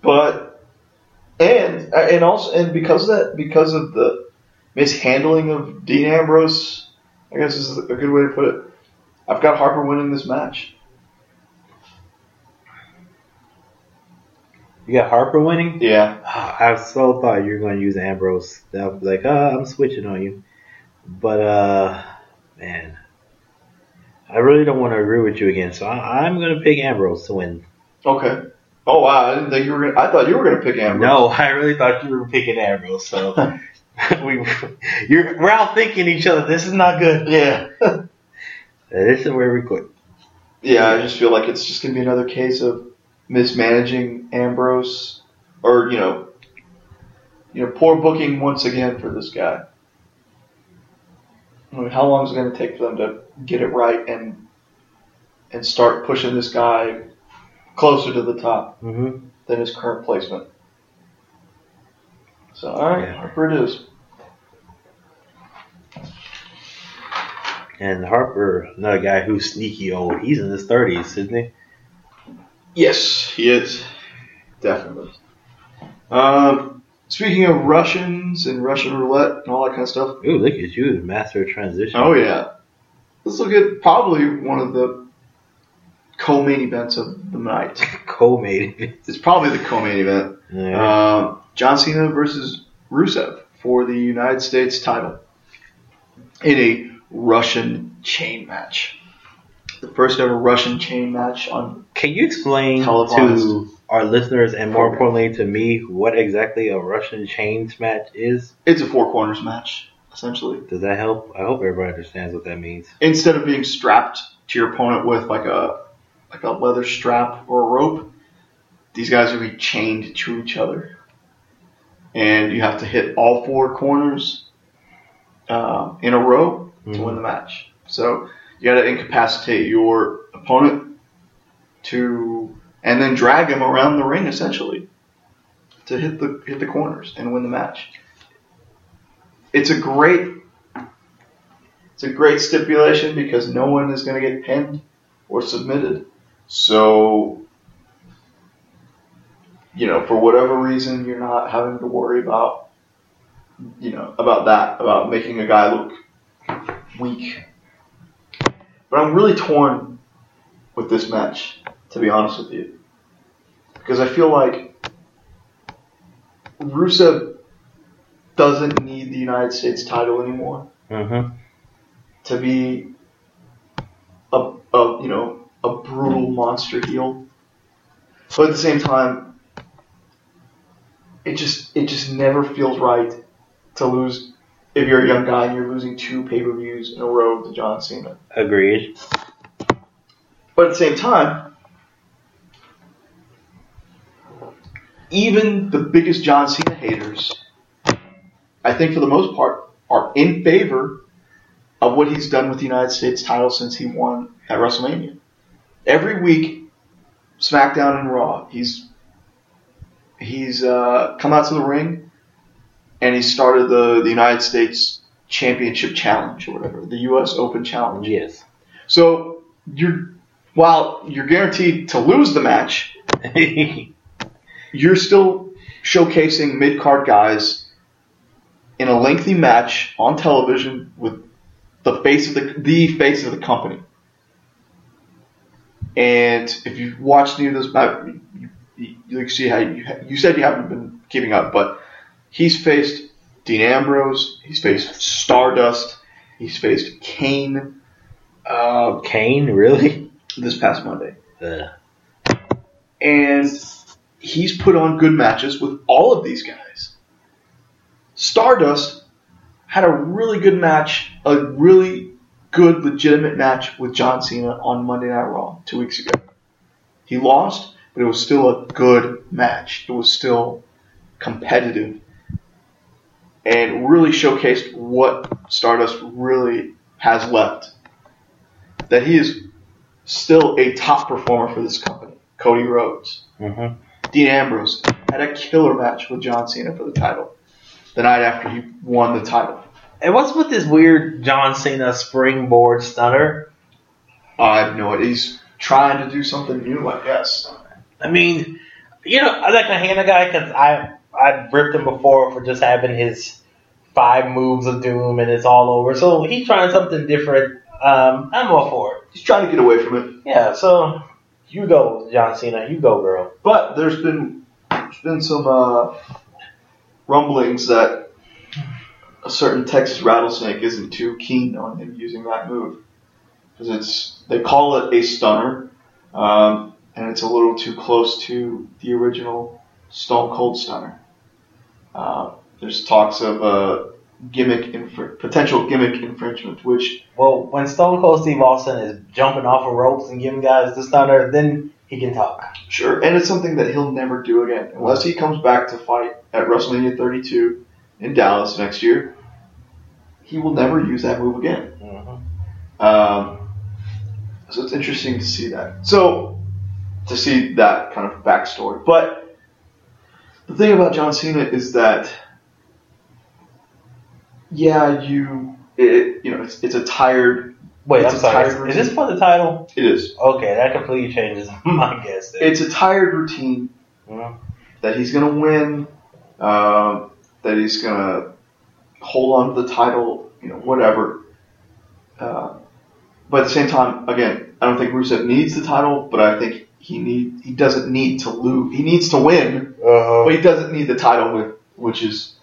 But and and also and because of that because of the mishandling of Dean Ambrose, I guess is a good way to put it. I've got Harper winning this match. You got Harper winning. Yeah. I so thought you were going to use Ambrose. That was like, uh, I'm switching on you. But, uh, man, I really don't want to agree with you again. So I, I'm going to pick Ambrose to win. Okay. Oh wow! I didn't think you were. Gonna, I thought you were going to pick Ambrose. No, I really thought you were picking Ambrose. So we, you're, we're out thinking each other. This is not good. Yeah. This is where we quit. yeah. I just feel like it's just going to be another case of mismanaging Ambrose, or you know, you know, poor booking once again for this guy. I mean, how long is it going to take for them to get it right and and start pushing this guy closer to the top Mm-hmm. than his current placement? So, all right, Yeah. Harper it is. And Harper, another guy who's sneaky old. He's in his 30s, isn't he? Yes, he is. Definitely. Um, speaking of Russians and Russian roulette and all that kind of stuff. Ooh, look at you, the master of transition. Oh yeah. Let's look at probably one of the co-main events of the night. Co-made. It's probably the co-main event. Yeah. Um, John Cena versus Rusev for the United States title in a Russian chain match. The first ever Russian chain match on. Can you explain Televised. to our listeners and more importantly to me what exactly a Russian chains match is? It's a four corners match, essentially. Does that help? I hope everybody understands what that means. instead of being strapped to your opponent with like a like a leather strap or a rope, these guys are be chained to each other, and you have to hit all four corners uh, in a row to win the match. So You got to incapacitate your opponent to, and then drag him around the ring essentially to hit the hit the corners and win the match. It's a great it's a great stipulation because no one is going to get pinned or submitted. So you know, for whatever reason, you're not having to worry about you know about that about making a guy look weak. But I'm really torn with this match, to be honest with you, because I feel like Rusev doesn't need the United States title anymore Mm-hmm. to be a, a you know a brutal monster heel. But at the same time, it just it just never feels right to lose if you're a young guy and you're losing two pay per views in a row to John Cena. Agreed. But at the same time, even the biggest John Cena haters, I think for the most part, are in favor of what he's done with the United States title since he won at WrestleMania. Every week, SmackDown and Raw, he's he's uh, come out to the ring and he started the, the United States Championship Challenge or whatever, the U.S. Open Challenge. Yes. So you're while you're guaranteed to lose the match, you're still showcasing mid card guys in a lengthy match on television with the face of the the face of the company. And if you've watched any of those, back, you, you, you can see how you you said you haven't been keeping up, but he's faced Dean Ambrose, he's faced Stardust, he's faced Kane uh, Kane, really? this past Monday Uh, and he's put on good matches with all of these guys. Stardust had a really good match, a really good, legitimate match with John Cena on Monday Night Raw two weeks ago. He lost, but it was still a good match. It was still competitive and really showcased what Stardust really has left. That he is still a top performer for this company. Cody Rhodes. mhm. Dean Ambrose had a killer match with John Cena for the title the night after he won the title. And what's with this weird John Cena springboard stunner? I have no idea. He's trying to do something new, I guess. I mean, you know, I like to hand a guy because I I ripped him before for just having his five moves of doom and it's all over. So he's trying something different. Um, I'm all for it. He's trying to get away from it. Yeah. So you go, John Cena. You go, girl. But there's been there's been some uh, rumblings that a certain Texas rattlesnake isn't too keen on him using that move because it's they call it a stunner, um, and it's a little too close to the original Stone Cold Stunner. Uh, there's talks of a gimmick infr- potential gimmick infringement, which Well, when Stone Cold Steve Austin is jumping off of ropes and giving guys the stunner, then he can talk. Sure, and it's something that he'll never do again unless he comes back to fight at WrestleMania 32 in Dallas next year. He will never use that move again. hmm Um, so it's interesting to see that. So to see that kind of backstory, but the thing about John Cena is that, yeah, you, it, you know, it's, it's a tired. Wait, It's I'm a sorry. tired Is this for the title? It is. Okay, that completely changes my guess. Then. It's a tired routine Mhm. that he's going to win, um, that he's going to hold on to the title, you know, whatever. Uh, but at the same time, again, I don't think Rusev needs the title, but I think he need he doesn't need to lose. He needs to win, Uh-huh. but he doesn't need the title, which is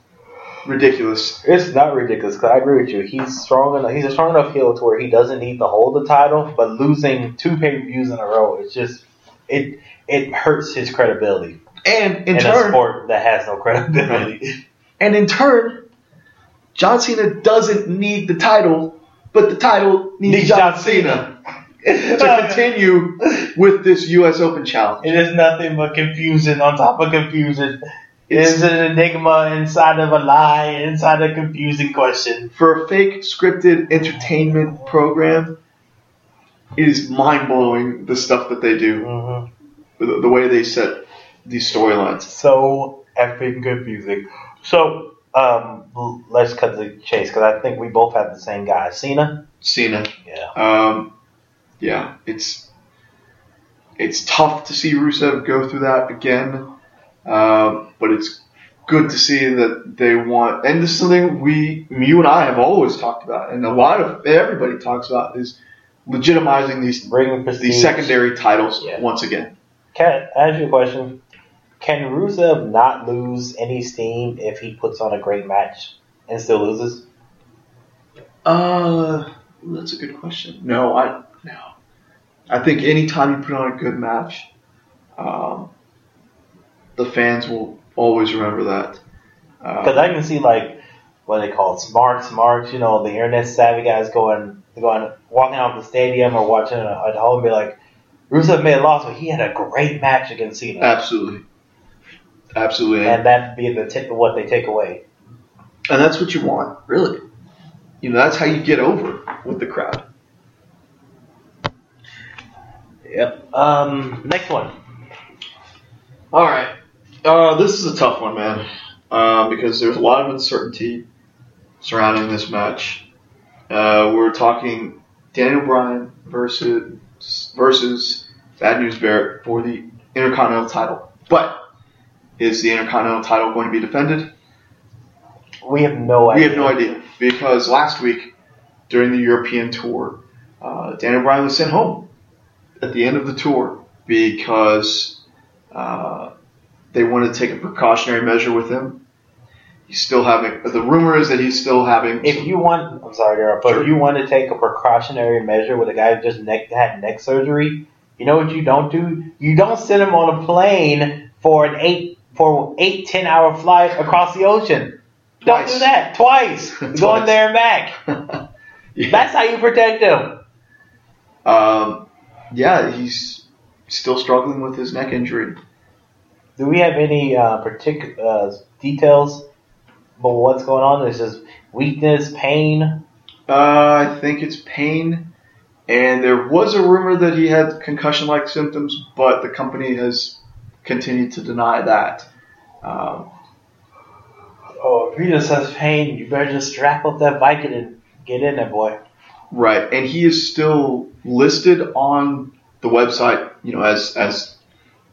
ridiculous. It's not ridiculous because I agree with you. He's strong enough. He's a strong enough heel to where he doesn't need to hold the title, but losing two pay per views in a row, it's just it it hurts his credibility And in in a turn, sport that has no credibility. and in turn, John Cena doesn't need the title, but the title needs, Needs John, John Cena to continue with this U.S. Open challenge. It is nothing but confusion on top of confusion. It's- It's an enigma inside of a lie, inside a confusing question. for a fake scripted entertainment program, it is mind blowing the stuff that they do, Mm-hmm. the, the way they set these storylines. So effing confusing. So um, let's cut the chase because I think we both have the same guy, Cena. Cena, Yeah. um, yeah, it's it's tough to see Rusev go through that again, um, but it's good to see that they want. And this is something we, you and I, have always talked about, and a lot of everybody talks about is legitimizing these these secondary titles Yeah. once again. Kat, I ask you a question? Can Rusev not lose any steam if he puts on a great match and still loses? Uh, that's a good question. No, I no. I think anytime you put on a good match, um, the fans will always remember that. Because Uh, I can see like what they call it, smarts, smarts. You know, the internet savvy guys going, going, walking out of the stadium or watching it at home, and be like, Rusev may have lost, but he had a great match against Cena, absolutely, absolutely, and, and that be the t- what they take away. and that's what you want, really. You know, that's how you get over with the crowd. Yep. Um, next one. All right, uh, this is a tough one, man, uh, because there's a lot of uncertainty surrounding this match. Uh, we're talking Daniel Bryan versus versus Bad News Barrett for the Intercontinental title. But is the Intercontinental title going to be defended? We have no idea. We have no idea because last week during the European tour, uh, Daniel Bryan was sent home at the end of the tour because uh, they wanted to take a precautionary measure with him. He's still having. The rumor is that he's still having. If you want, I'm sorry, Daryl, but Sure. if you want to take a precautionary measure with a guy who just neck, had neck surgery, you know what you don't do? You don't send him on a plane for an eight for eight ten hour flight across the ocean. Don't do that twice. Twice. Going there and back. yeah. That's how you protect him. Um, yeah, he's still struggling with his neck injury. Do we have any uh, particular uh, details about what's going on? Is just weakness, pain? Uh, I think it's pain, and there was a rumor that he had concussion-like symptoms, but the company has continued to deny that. Um, Oh, if he just has pain, you better just strap up that Viking and get in there, boy. right, and he is still listed on the website, you know, as as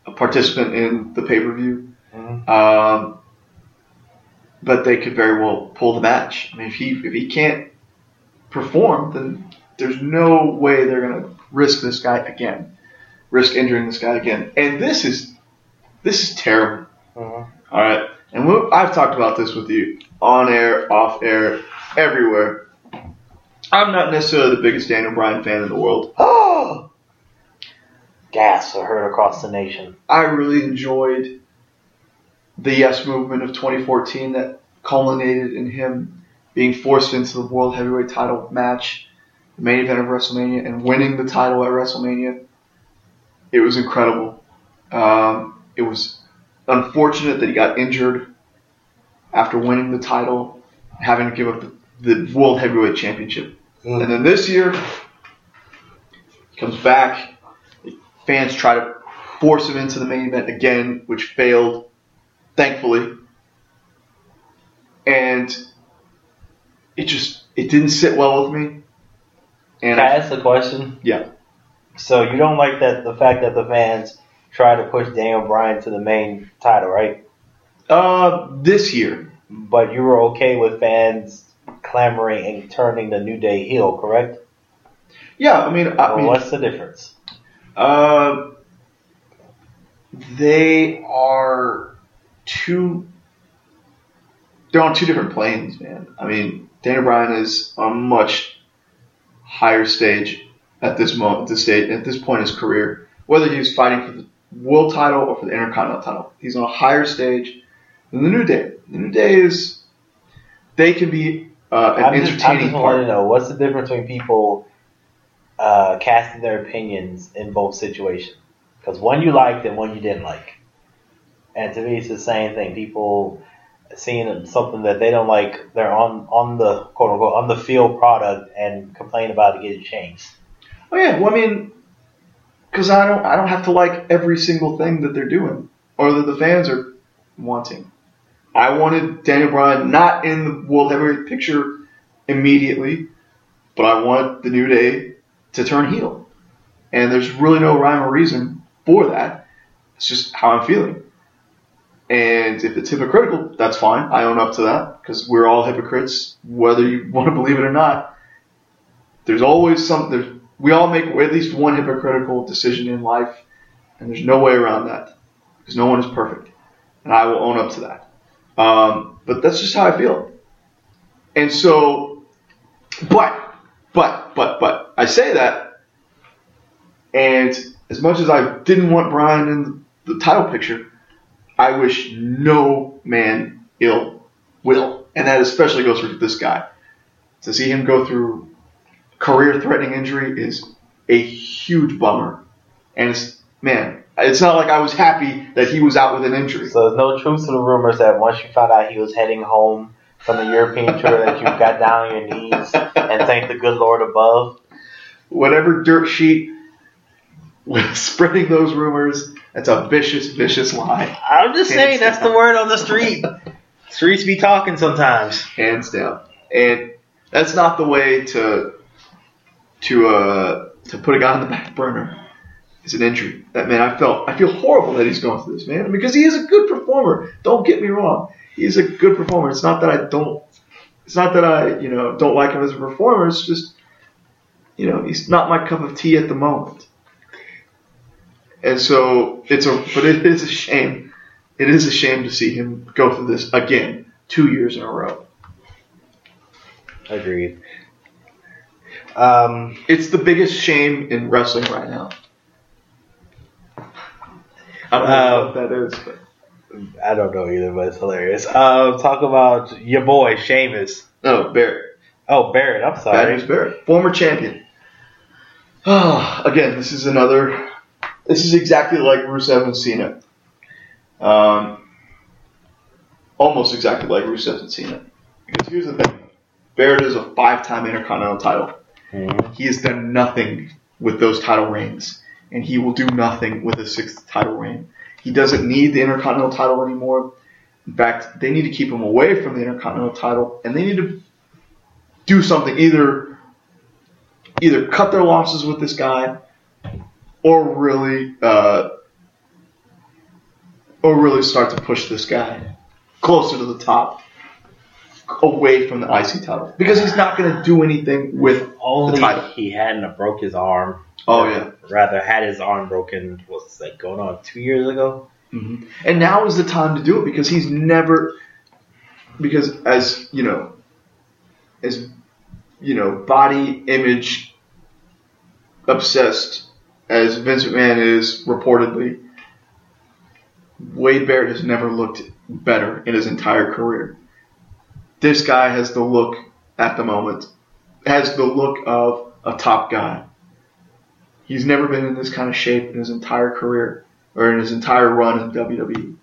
a participant in the pay-per-view. Mhm. Um, but they could very well pull the match. I mean, if he if he can't perform, then there's no way they're gonna risk this guy again, risk injuring this guy again. And this is this is terrible. Mhm. All right, and I've talked about this with you on air, off air, everywhere. I'm not necessarily the biggest Daniel Bryan fan in the world. Oh! Gasps are heard across the nation. I really enjoyed the Yes movement of 2014 that culminated in him being forced into the World Heavyweight title match, the main event of WrestleMania, and winning the title at WrestleMania. It was incredible. Um, it was unfortunate that he got injured after winning the title, having to give up the, the World Heavyweight Championship. Mm. And then this year, he comes back. The fans try to force him into the main event again, which failed, thankfully. And it just it didn't sit well with me. And Can I I, ask a question? Yeah. So you don't like that the fact that the fans try to push Daniel Bryan to the main title, right? uh, this year, But you were okay with fans clamoring and turning the New Day heel, correct? yeah, I mean, I Well, mean, what's the difference? Uh, they are two. They're on two different planes, man. I mean, Daniel Bryan is on a much higher stage at this moment, this stage, at this point in his career. Whether he's fighting for the world title or for the Intercontinental title, he's on a higher stage than the New Day. The New Day is they can be uh, an I'm just, I entertaining just want to know what's the difference between people uh, casting their opinions in both situations. Because one you liked and one you didn't like. And to me, it's the same thing. People seeing something that they don't like, they're on on the quote unquote on the field product and complain about it getting changed. Oh yeah, well I mean, because I don't I don't have to like every single thing that they're doing or that the fans are wanting. I wanted Daniel Bryan not in the World Heavyweight picture immediately, but I wanted the New Day to turn heel, and there's really no rhyme or reason for that. It's just how I'm feeling. And if it's hypocritical, that's fine. I own up to that because we're all hypocrites, whether you want to believe it or not. There's always some. We all make at least one hypocritical decision in life, and there's no way around that because no one is perfect, and I will own up to that. Um, but that's just how I feel. And so, but, but, but, but, I say that, and as much as I didn't want Bryan in the title picture, I wish no man ill will. And that especially goes for this guy. To see him go through career threatening injury is a huge bummer. And it's, man, it's not like I was happy that he was out with an injury. So there's no truth to the rumors that once you found out he was heading home from the European tour that you got down on your knees and thanked the good Lord above. Whatever dirt sheet was spreading those rumors, that's a vicious, vicious lie. I'm just saying that's the word on the street. Streets be talking sometimes. hands down. And that's not the way to to uh, to put a guy on the back burner. is an injury. That man, I felt I feel horrible that he's going through this, man, because he is a good performer. Don't get me wrong, he's a good performer. It's not that I don't. It's not that I you know don't like him as a performer. It's just you know he's not my cup of tea at the moment. And so it's a, but it is a shame. It is a shame to see him go through this again, two years in a row. I agreed. Um, It's the biggest shame in wrestling right now. I don't know Uh, what that is, but I don't know either, but it's hilarious. Uh, talk about your boy Sheamus. no, Barrett. Oh, Barrett. I'm sorry. News Barrett, former champion. Again, this is another. This is exactly like Rusev and Cena. Um, almost exactly like Rusev and Cena. Because here's the thing: Barrett is a five-time Intercontinental title. Mhm. He has done nothing with those title reigns, and he will do nothing with a sixth title reign. He doesn't need the Intercontinental title anymore. In fact, they need to keep him away from the Intercontinental title, and they need to do something either either cut their losses with this guy, or really uh, or really start to push this guy closer to the top, away from the IC title, because he's not going to do anything with Only the title. he hadn't have broke his arm. Oh yeah. Rather, had his arm broken. Was like going on two years ago. hmm And now is the time to do it because he's never, because as you know, as you know, body image obsessed as Vince McMahon is reportedly, Wade Barrett has never looked better in his entire career. This guy has the look at the moment, has the look of a top guy. He's never been in this kind of shape in his entire career or in his entire run in WWE.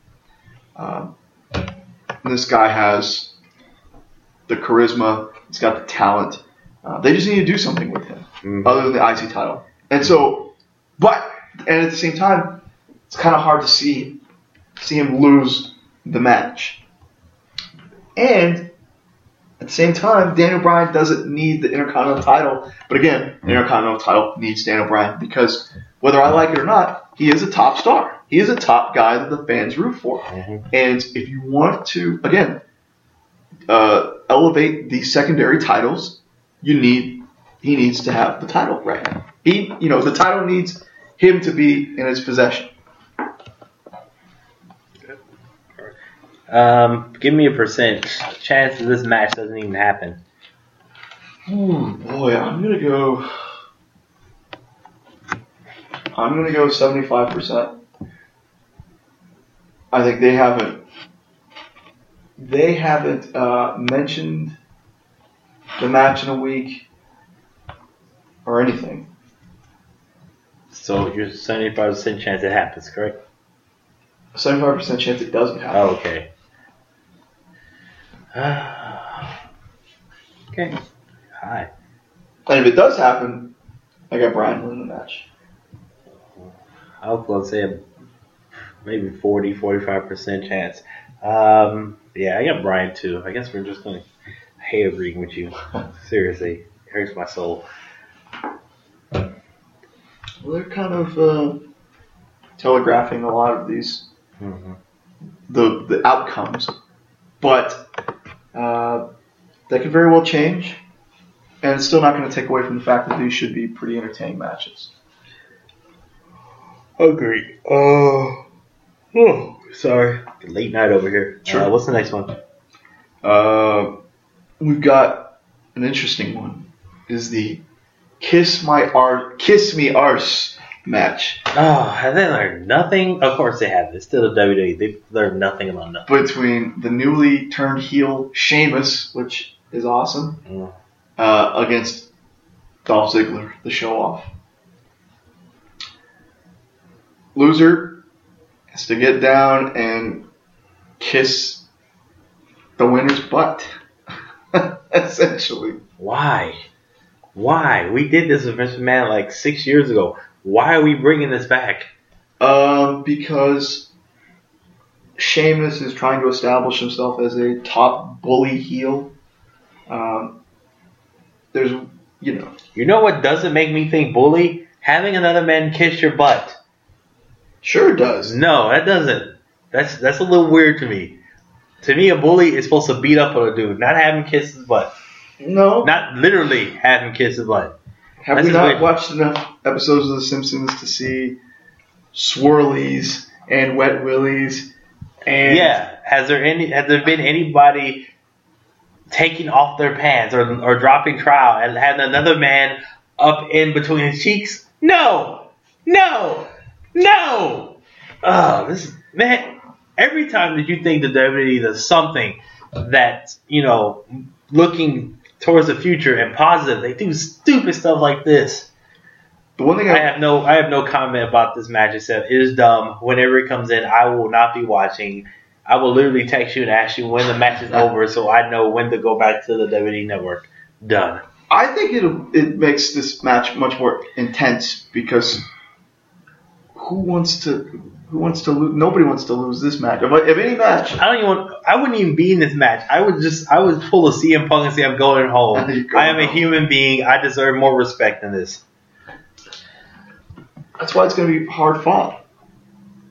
Um, this guy has the charisma. He's got the talent. Uh, they just need to do something with him Mhm. other than the IC title. And so, but and at the same time, it's kind of hard to see see him lose the match. And at the same time, Daniel Bryan doesn't need the Intercontinental title. But again, the Intercontinental title needs Daniel Bryan because whether I like it or not, he is a top star. He is a top guy that the fans root for. Mhm. And if you want to, again, uh, elevate the secondary titles, you need he needs to have the title right now. He, you know, the title needs him to be in his possession. Um, give me a percent chance that this match doesn't even happen. Ooh, boy, I'm gonna go. I'm gonna go 75 percent. I think they haven't. They haven't uh, mentioned the match in a week or anything. So you're seventy five percent chance it happens, correct? 75 percent chance it doesn't happen. Oh, okay. okay. Hi. And if it does happen, I got Bryan winning the match. I'll to say a, maybe 40, 45% chance. Um, yeah, I got Bryan too. I guess we're just going to hate agreeing with you. Seriously, it hurts my soul. Well, they're kind of uh, telegraphing a lot of these hmm the the outcomes, but uh, they could very well change, and it's still not going to take away from the fact that these should be pretty entertaining matches. Agree. Oh, oh, sorry. Late night over here. Sure. Uh, what's the next one? Uh, we've got an interesting one. Is the kiss my art, kiss me arse match Oh, have they learned nothing? Of course they have. It's still the WWE. They've learned nothing about nothing. between the newly turned heel Sheamus, which is awesome, Mm. uh, against Dolph Ziggler, the show off. Loser has to get down and kiss the winner's butt. Essentially. Why? Why? We did this with Vince McMahon like six years ago. Why are we bringing this back? Um, because Sheamus is trying to establish himself as a top bully heel. Um, there's, you know, You know what doesn't make me think bully? Having another man kiss your butt. sure it does. No, that doesn't. That's that's a little weird to me. To me, a bully is supposed to beat up on a dude, not have him kiss his butt. No. Not literally have him kiss his butt. Have That's we not weird. watched enough episodes of The Simpsons to see swirlies and wet willies? And Yeah. Has there any? Has there been anybody taking off their pants or or dropping trowel and having another man up in between his cheeks? No. No. No. Oh, this man. Every time that you think the WWE does something that you know, looking towards the future and positive, they do stupid stuff like this. the one thing I I, have no I have no comment about this match except it is dumb. Whenever it comes in, I will not be watching. I will literally text you and ask you when the match is over so I know when to go back to the WWE network. Done. I think it it makes this match much more intense because who wants to who wants to lose? Nobody wants to lose this match. If, if any match, I don't even want, I wouldn't even be in this match. I would just I would pull a CM Punk and say I'm going home. I am a human being. I deserve more respect than this. that's why it's going to be hard fought.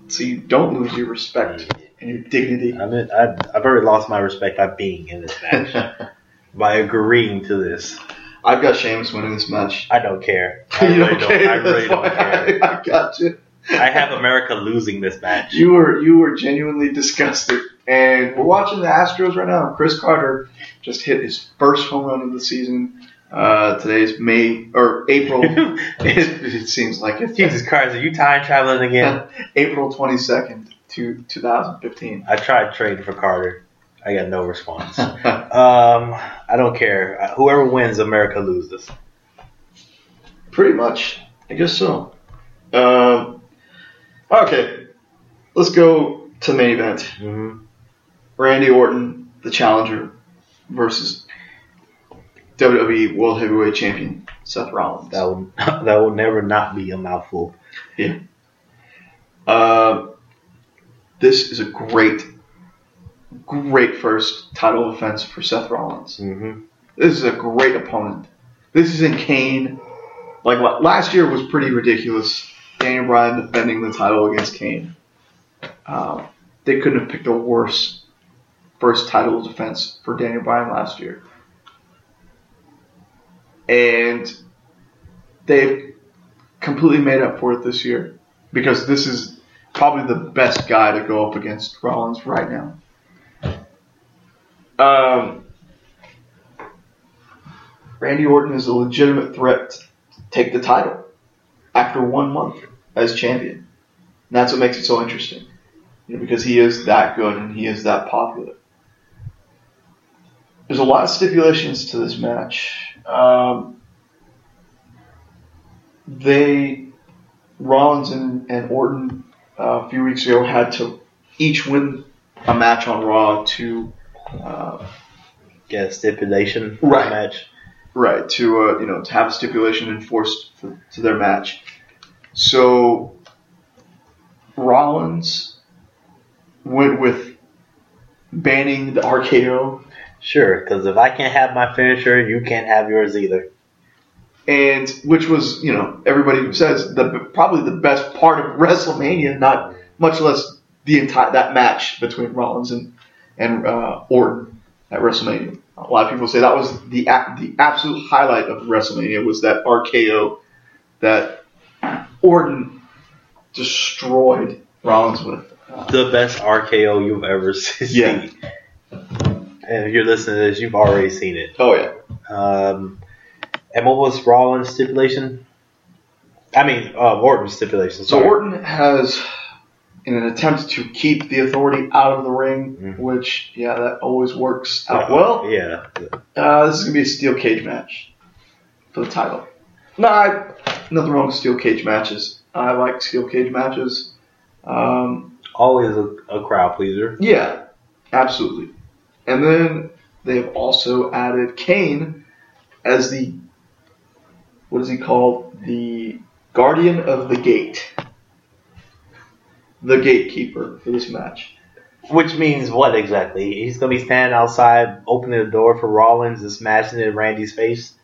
So you don't lose your respect and your dignity. I mean, I, I've already lost my respect by being in this match by agreeing to this. I've got Sheamus winning this match. I don't care. I You really don't. care? I really That's don't care. I, I got you. I have America losing this match. You were you were genuinely disgusted. And we're watching the Astros right now. Chris Carter just hit his first home run of the season. Uh, today is May or April. it, it seems like it. Jesus Christ, are you time traveling again? April twenty second, to 2015. I tried trading for Carter. I got no response. Um, I don't care. Uh, Whoever wins, America loses. Pretty much, I guess so. Um, okay, let's go to the main event. hmm Randy Orton, the challenger, versus WWE World Heavyweight Champion Seth Rollins. That will that will never not be a mouthful. Uh, this is a great, great first title defense for Seth Rollins. hmm This is a great opponent. This isn't Kane. Like last year was pretty ridiculous. Daniel Bryan defending the title against Kane. Um, they couldn't have picked a worse first title defense for Daniel Bryan last year. And they've completely made up for it this year because this is probably the best guy to go up against Rollins right now. Um, Randy Orton is a legitimate threat to take the title after one month as champion. And that's what makes it so interesting. You know, because he is that good and he is that popular. There's a lot of stipulations to this match. Um, they, Rollins and, and Orton, uh, a few weeks ago had to each win a match on Raw to uh, Get a stipulation Right. match. right to uh, you know to have a stipulation enforced for, to their match. So Rollins went with banning the RKO, Sure, because if I can't have my finisher, you can't have yours either. and which was you know everybody says the probably the best part of WrestleMania, not much less the entire that match between Rollins and and uh, Orton at WrestleMania. A lot of people say that was the the absolute highlight of WrestleMania was that RKO that Orton destroyed Rollins with. Uh, The best RKO you've ever seen. Yeah. And if you're listening to this, you've already seen it. oh yeah, Um, and what was Rollins' stipulation? I mean, uh, Orton's stipulation. So Orton has, in an attempt to keep the authority out of the ring, Mhm. which yeah, that always works out well. Yeah. Uh, this is gonna be a steel cage match for the title. No, I, nothing wrong with steel cage matches. I like steel cage matches. Um, Always a, a crowd pleaser. yeah, absolutely. And then they have also added Kane as the what is he called? The guardian of the gate, the gatekeeper for this match. Which means what exactly? He's going to be standing outside, opening the door for Rollins and smashing it in Randy's face?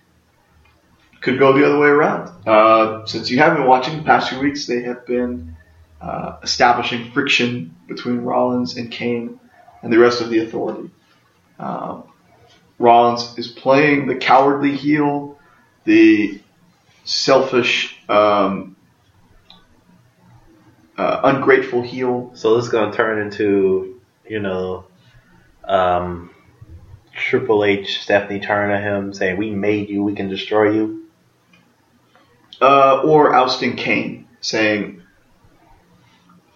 Could go the other way around. Uh, since you have been watching the past few weeks, they have been uh, establishing friction between Rollins and Kane and the rest of the authority. Um, Rollins is playing the cowardly heel, the selfish, um, uh, ungrateful heel. So this is going to turn into, you know, um, Triple H, Stephanie to him saying, We made you, we can destroy you. Uh, or ousting Kane, saying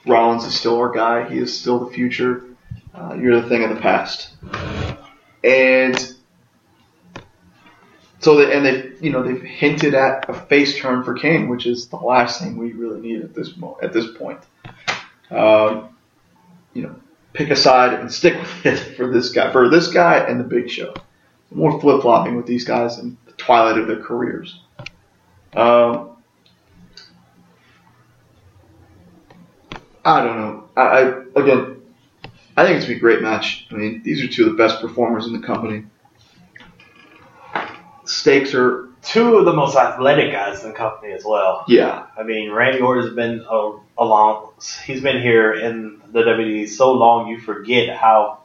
Rollins is still our guy. He is still the future. Uh, you're the thing of the past. And so they and they you know they've hinted at a face turn for Kane, which is the last thing we really need at this mo- at this point. Um, you know, pick a side and stick with it for this guy for this guy and the Big Show. More flip flopping with these guys in the twilight of their careers. Um, I don't know. I, I again, I think it's gonna be a great match. I mean, these are two of the best performers in the company. Stakes are Two of the most athletic guys in the company as well. yeah, I mean, Randy Orton's been a, a long. He's been here in the WWE so long, you forget how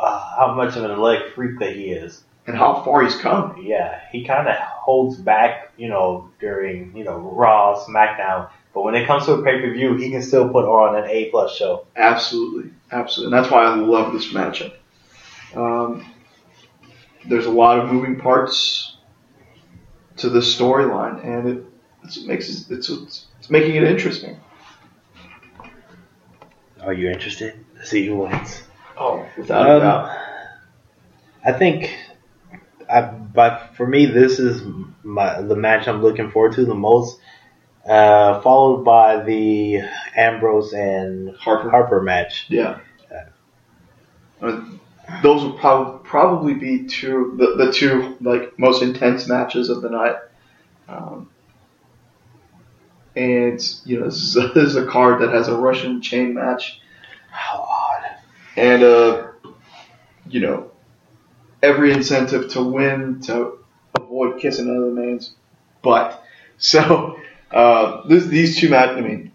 uh, how much of an athletic freak that he is. and how far he's come. Yeah, he kind of holds back, you know, during you know Raw, SmackDown, but when it comes to a pay per view, he can still put on an A plus show. Absolutely, absolutely, and that's why I love this matchup. Um, there's a lot of moving parts to this storyline, and it it's, it makes it, it's, it's it's making it interesting. Are you interested to see who wins? Oh, without a Um, doubt. I think, I, but for me, this is my the match I'm looking forward to the most. Uh, followed by the Ambrose and Harper. Harper match. Yeah. Mean, those will probably probably be two the, the two like most intense matches of the night. Um, and you know this is, a, this is a card that has a Russian chain match How odd. and uh, you know every incentive to win to avoid kissing another man's butt. So uh, this, these two matches, I mean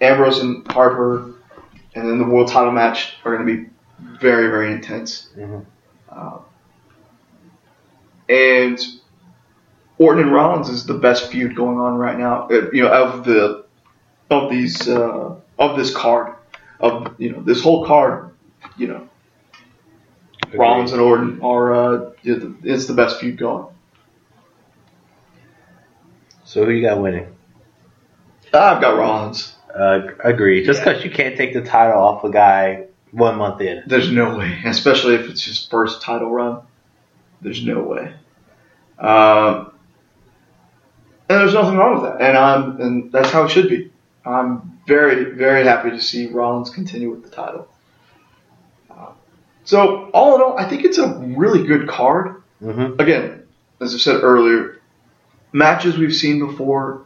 Ambrose and Harper, and then the world title match are going to be very very intense. Mhm. Uh, and Orton and Rollins is the best feud going on right now. uh, You know of the of these uh, of this card of you know this whole card. You know Rollins and Orton are uh, it's the best feud going. So who you got winning? I've got Rollins. Uh, agree. Just because you can't take the title off a guy one month in. There's no way, especially if it's his first title run. There's no way. Um, and there's nothing wrong with that, and I'm and that's how it should be. I'm very very happy to see Rollins continue with the title. So all in all, I think it's a really good card. Mm-hmm. Again, as I said earlier, matches we've seen before,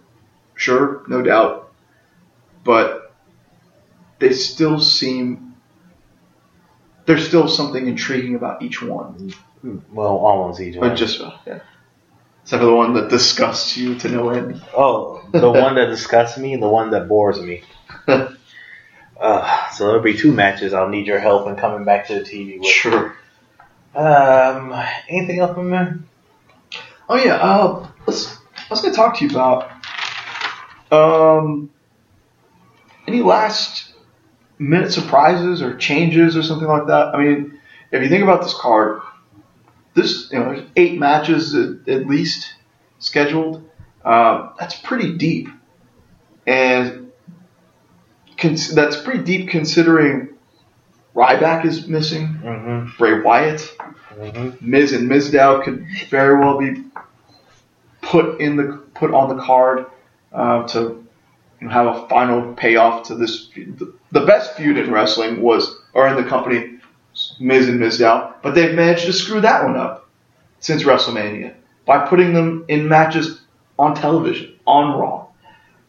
sure, no doubt, but they still seem there's still something intriguing about each one. Well, almost each one. But just uh, yeah. Except for the one that disgusts you to no end. oh, the one that disgusts me, and the one that bores me. Uh, so there'll be two matches. I'll need your help in coming back to the TV with. Sure. Um, anything else, my man? Oh yeah. Uh, let's. I was gonna talk to you about. Um. Any last minute surprises or changes or something like that? I mean, if you think about this card, this you know there's eight matches at, at least scheduled. Um, that's pretty deep, and cons- that's pretty deep considering Ryback is missing, Mm-hmm. Bray Wyatt, Mm-hmm. Miz and Mizdow could very well be put in the put on the card uh, to have a final payoff to this. The, best feud in wrestling was, or in the company, Miz and Mizdow, but they've managed to screw that one up since WrestleMania by putting them in matches on television on Raw,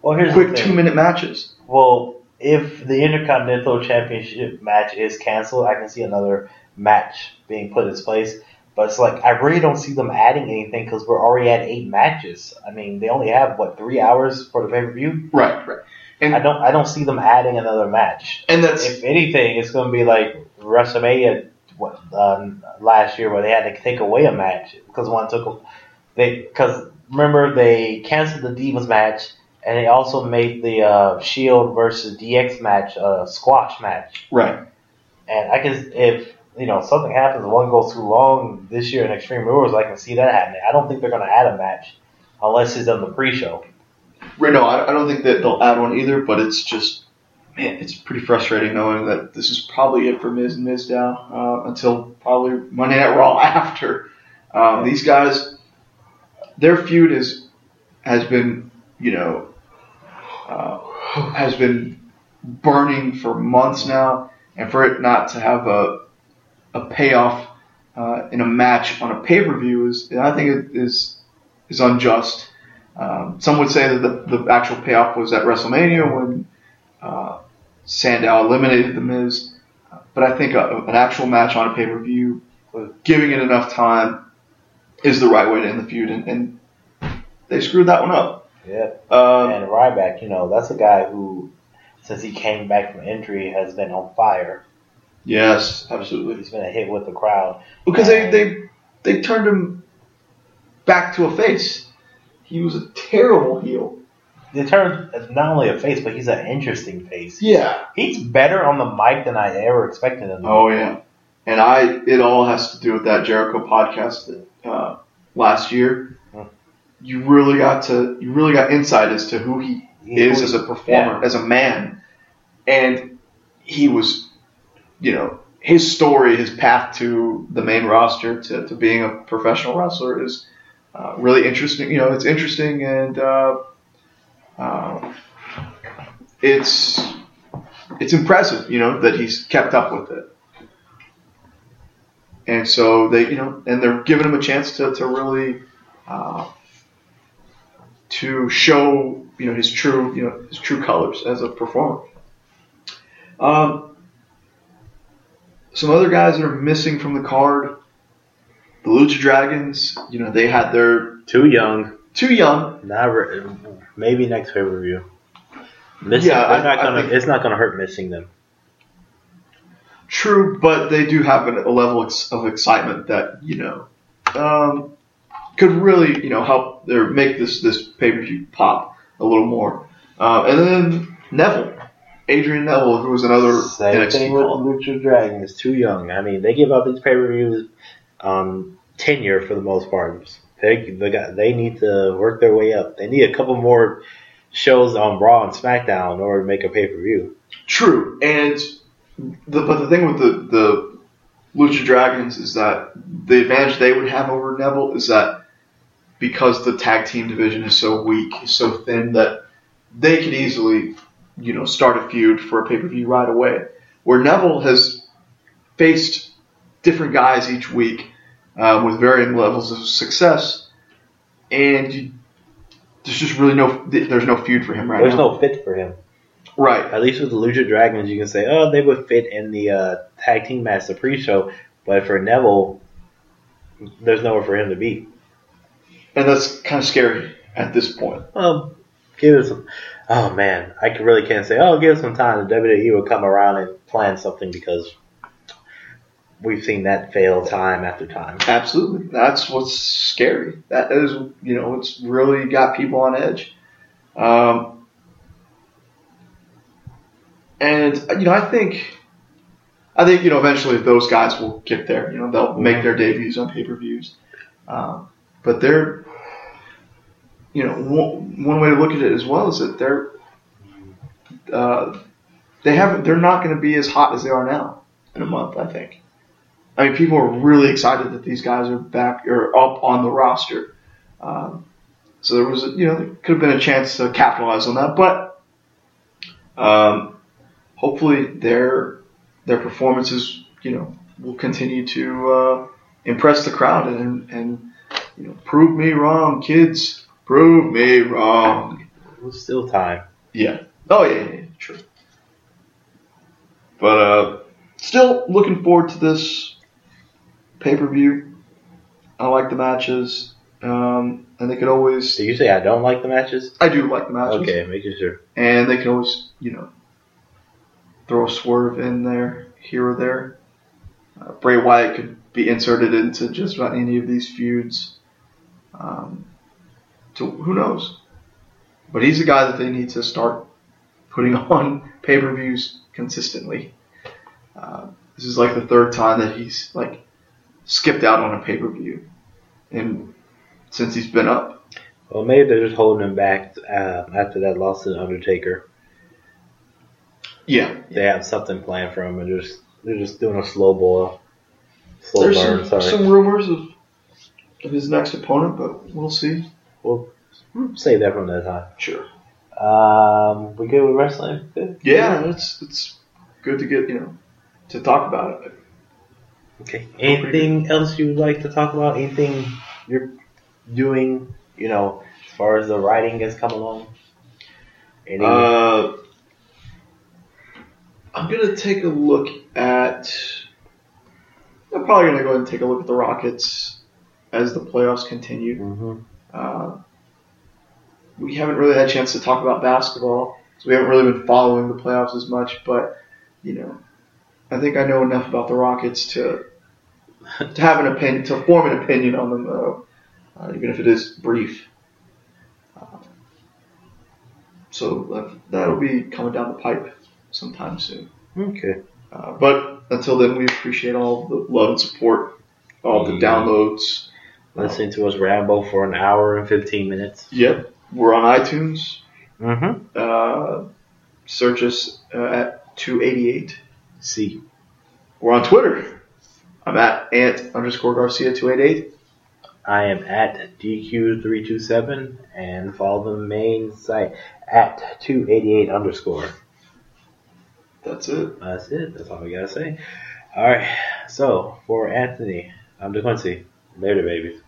Well, here's quick two minute matches. Well, if the Intercontinental Championship match is canceled, I can see another match being put in its place. But it's like I really don't see them adding anything because we're already at eight matches. I mean, they only have what three hours for the pay per view. Right, right, and I don't. I don't see them adding another match. and that's If anything, it's going to be like WrestleMania what, um, last year where they had to take away a match because one took a- they because remember they canceled the Divas match and they also made the uh, Shield versus DX match a squash match. right. And I can if you know something happens, one goes too long this year in Extreme Rules, I can see that happening. I don't think they're going to add a match unless it's on the pre-show. Right, no, I, I don't think that they'll add one either, but it's just, man, it's pretty frustrating knowing that this is probably it for Miz and Mizdow uh, until probably Monday Night Raw after. Um, these guys, their feud is has been, you know, uh, has been burning for months now, and for it not to have a a payoff uh, in a match on a pay per view is, I think, it is is unjust. Um, some would say that the, the actual payoff was at WrestleMania when uh, Sandow eliminated The Miz. But I think a, an actual match on a pay per view, giving it enough time, is the right way to end the feud. And, and they screwed that one up. Yeah. Um, And Ryback, you know, that's a guy who, since he came back from injury, has been on fire. yes, absolutely. He's been a hit with the crowd. Because they, they, they turned him back to a face. He was a terrible heel. They turned not only a face, but he's an interesting face. Yeah. He's better on the mic than I ever expected him. to be. Oh yeah, and I it all has to do with that Jericho podcast that uh, last year. You really got to you really got insight as to who he is as a performer, as a man, and he was, you know, his story, his path to the main roster to, to being a professional wrestler is uh, really interesting. You know, it's interesting and uh, uh, it's it's impressive. You know that he's kept up with it. And so they, you know, and they're giving him a chance to, to really uh, to show, you know, his true, you know, his true colors as a performer. Um, some other guys that are missing from the card, the Lucha Dragons. You know, they had their Too young. too young. Re- maybe next pay per view. Missing. Yeah, I- not gonna. think- it's not gonna hurt missing them. True, but they do have an, a level of excitement that you know um, could really you know help or make this this pay per view pop a little more. Uh, and then Neville, Adrian Neville, who was another Same NXT thing with call. Lucha Dragon. It's too young. I mean, they give out these pay per views um, tenure for the most part. They they got they need to work their way up. They need a couple more shows on Raw and SmackDown in order to make a pay per view. True, and the, but the thing with the the Lucha Dragons is that the advantage they would have over Neville is that because the tag team division is so weak, so thin that they could easily, you know, start a feud for a pay per view right away. Where Neville has faced different guys each week um, with varying levels of success, and you, there's just really no there's no feud for him right There's now. There's no fit for him. right. At least with the Lucha Dragons, you can say, oh, they would fit in the uh, tag team match, the pre-show. But for Neville, there's nowhere for him to be. And that's kind of scary at this point. Well, give us. Some, oh man, I can- really can't say. Oh, give us some time. The WWE will come around and plan something because we've seen that fail time after time. Absolutely. That's what's scary. That is, you know, it's really got people on edge. Um, and, you know, I think, I think, you know, eventually those guys will get there. You know, they'll make their debuts on pay per views. Um, but they're, you know, one, one way to look at it as well is that they're, uh, they haven't, they're not going to be as hot as they are now in a month, I think. I mean, people are really excited that these guys are back or up on the roster. Um, so there was, you know, there could have been a chance to capitalize on that, but um, hopefully their their performances, you know, will continue to uh, impress the crowd and and you know prove me wrong, kids, prove me wrong. There's still time. Yeah. Oh yeah, yeah, yeah true. But uh, still looking forward to this pay per view. I like the matches, um, and they could always. Did you say I don't like the matches? I do like the matches, Okay, making sure. and they can always, you know, throw a swerve in there here or there. Uh, Bray Wyatt could be inserted into just about any of these feuds. Um, so who knows? But he's a guy that they need to start putting on pay per views consistently. Uh, this is like the third time that he's like skipped out on a pay per view, and since he's been up. Well, maybe they're just holding him back uh, after that loss to the Undertaker. Yeah, They have something planned for him, and they're just they're just doing a slow boil, slow there's burn. some, some rumors of, of his next opponent, but we'll see. We'll save that from that time. Sure. Um, we good with wrestling? Good. Yeah, it's it's good to get you know to talk about it. Okay. Anything else you would like to talk about? Anything you're doing? You know, as far as the writing has come along. Any? Uh, I'm gonna take a look at. I'm probably gonna go ahead and take a look at the Rockets as the playoffs continue. Mhm. Uh, we haven't really had a chance to talk about basketball, so we haven't really been following the playoffs as much. But you know, I think I know enough about the Rockets to to have an opinion, to form an opinion on them, though, uh, even if it is brief. Uh, so that, that'll be coming down the pipe sometime soon. Okay. Uh, but until then, we appreciate all the love and support, all the downloads. Listening to us ramble for an hour and fifteen minutes. Yep, we're on iTunes. Mm-hmm. Uh, search us uh, at 288. See. We're on Twitter. I'm at ant underscore Garcia 288. I am at DQ327 and follow the main site at 288 underscore. That's it. That's it. That's all we gotta say. All right. So for Anthony, I'm DeQuincy. Later, babies.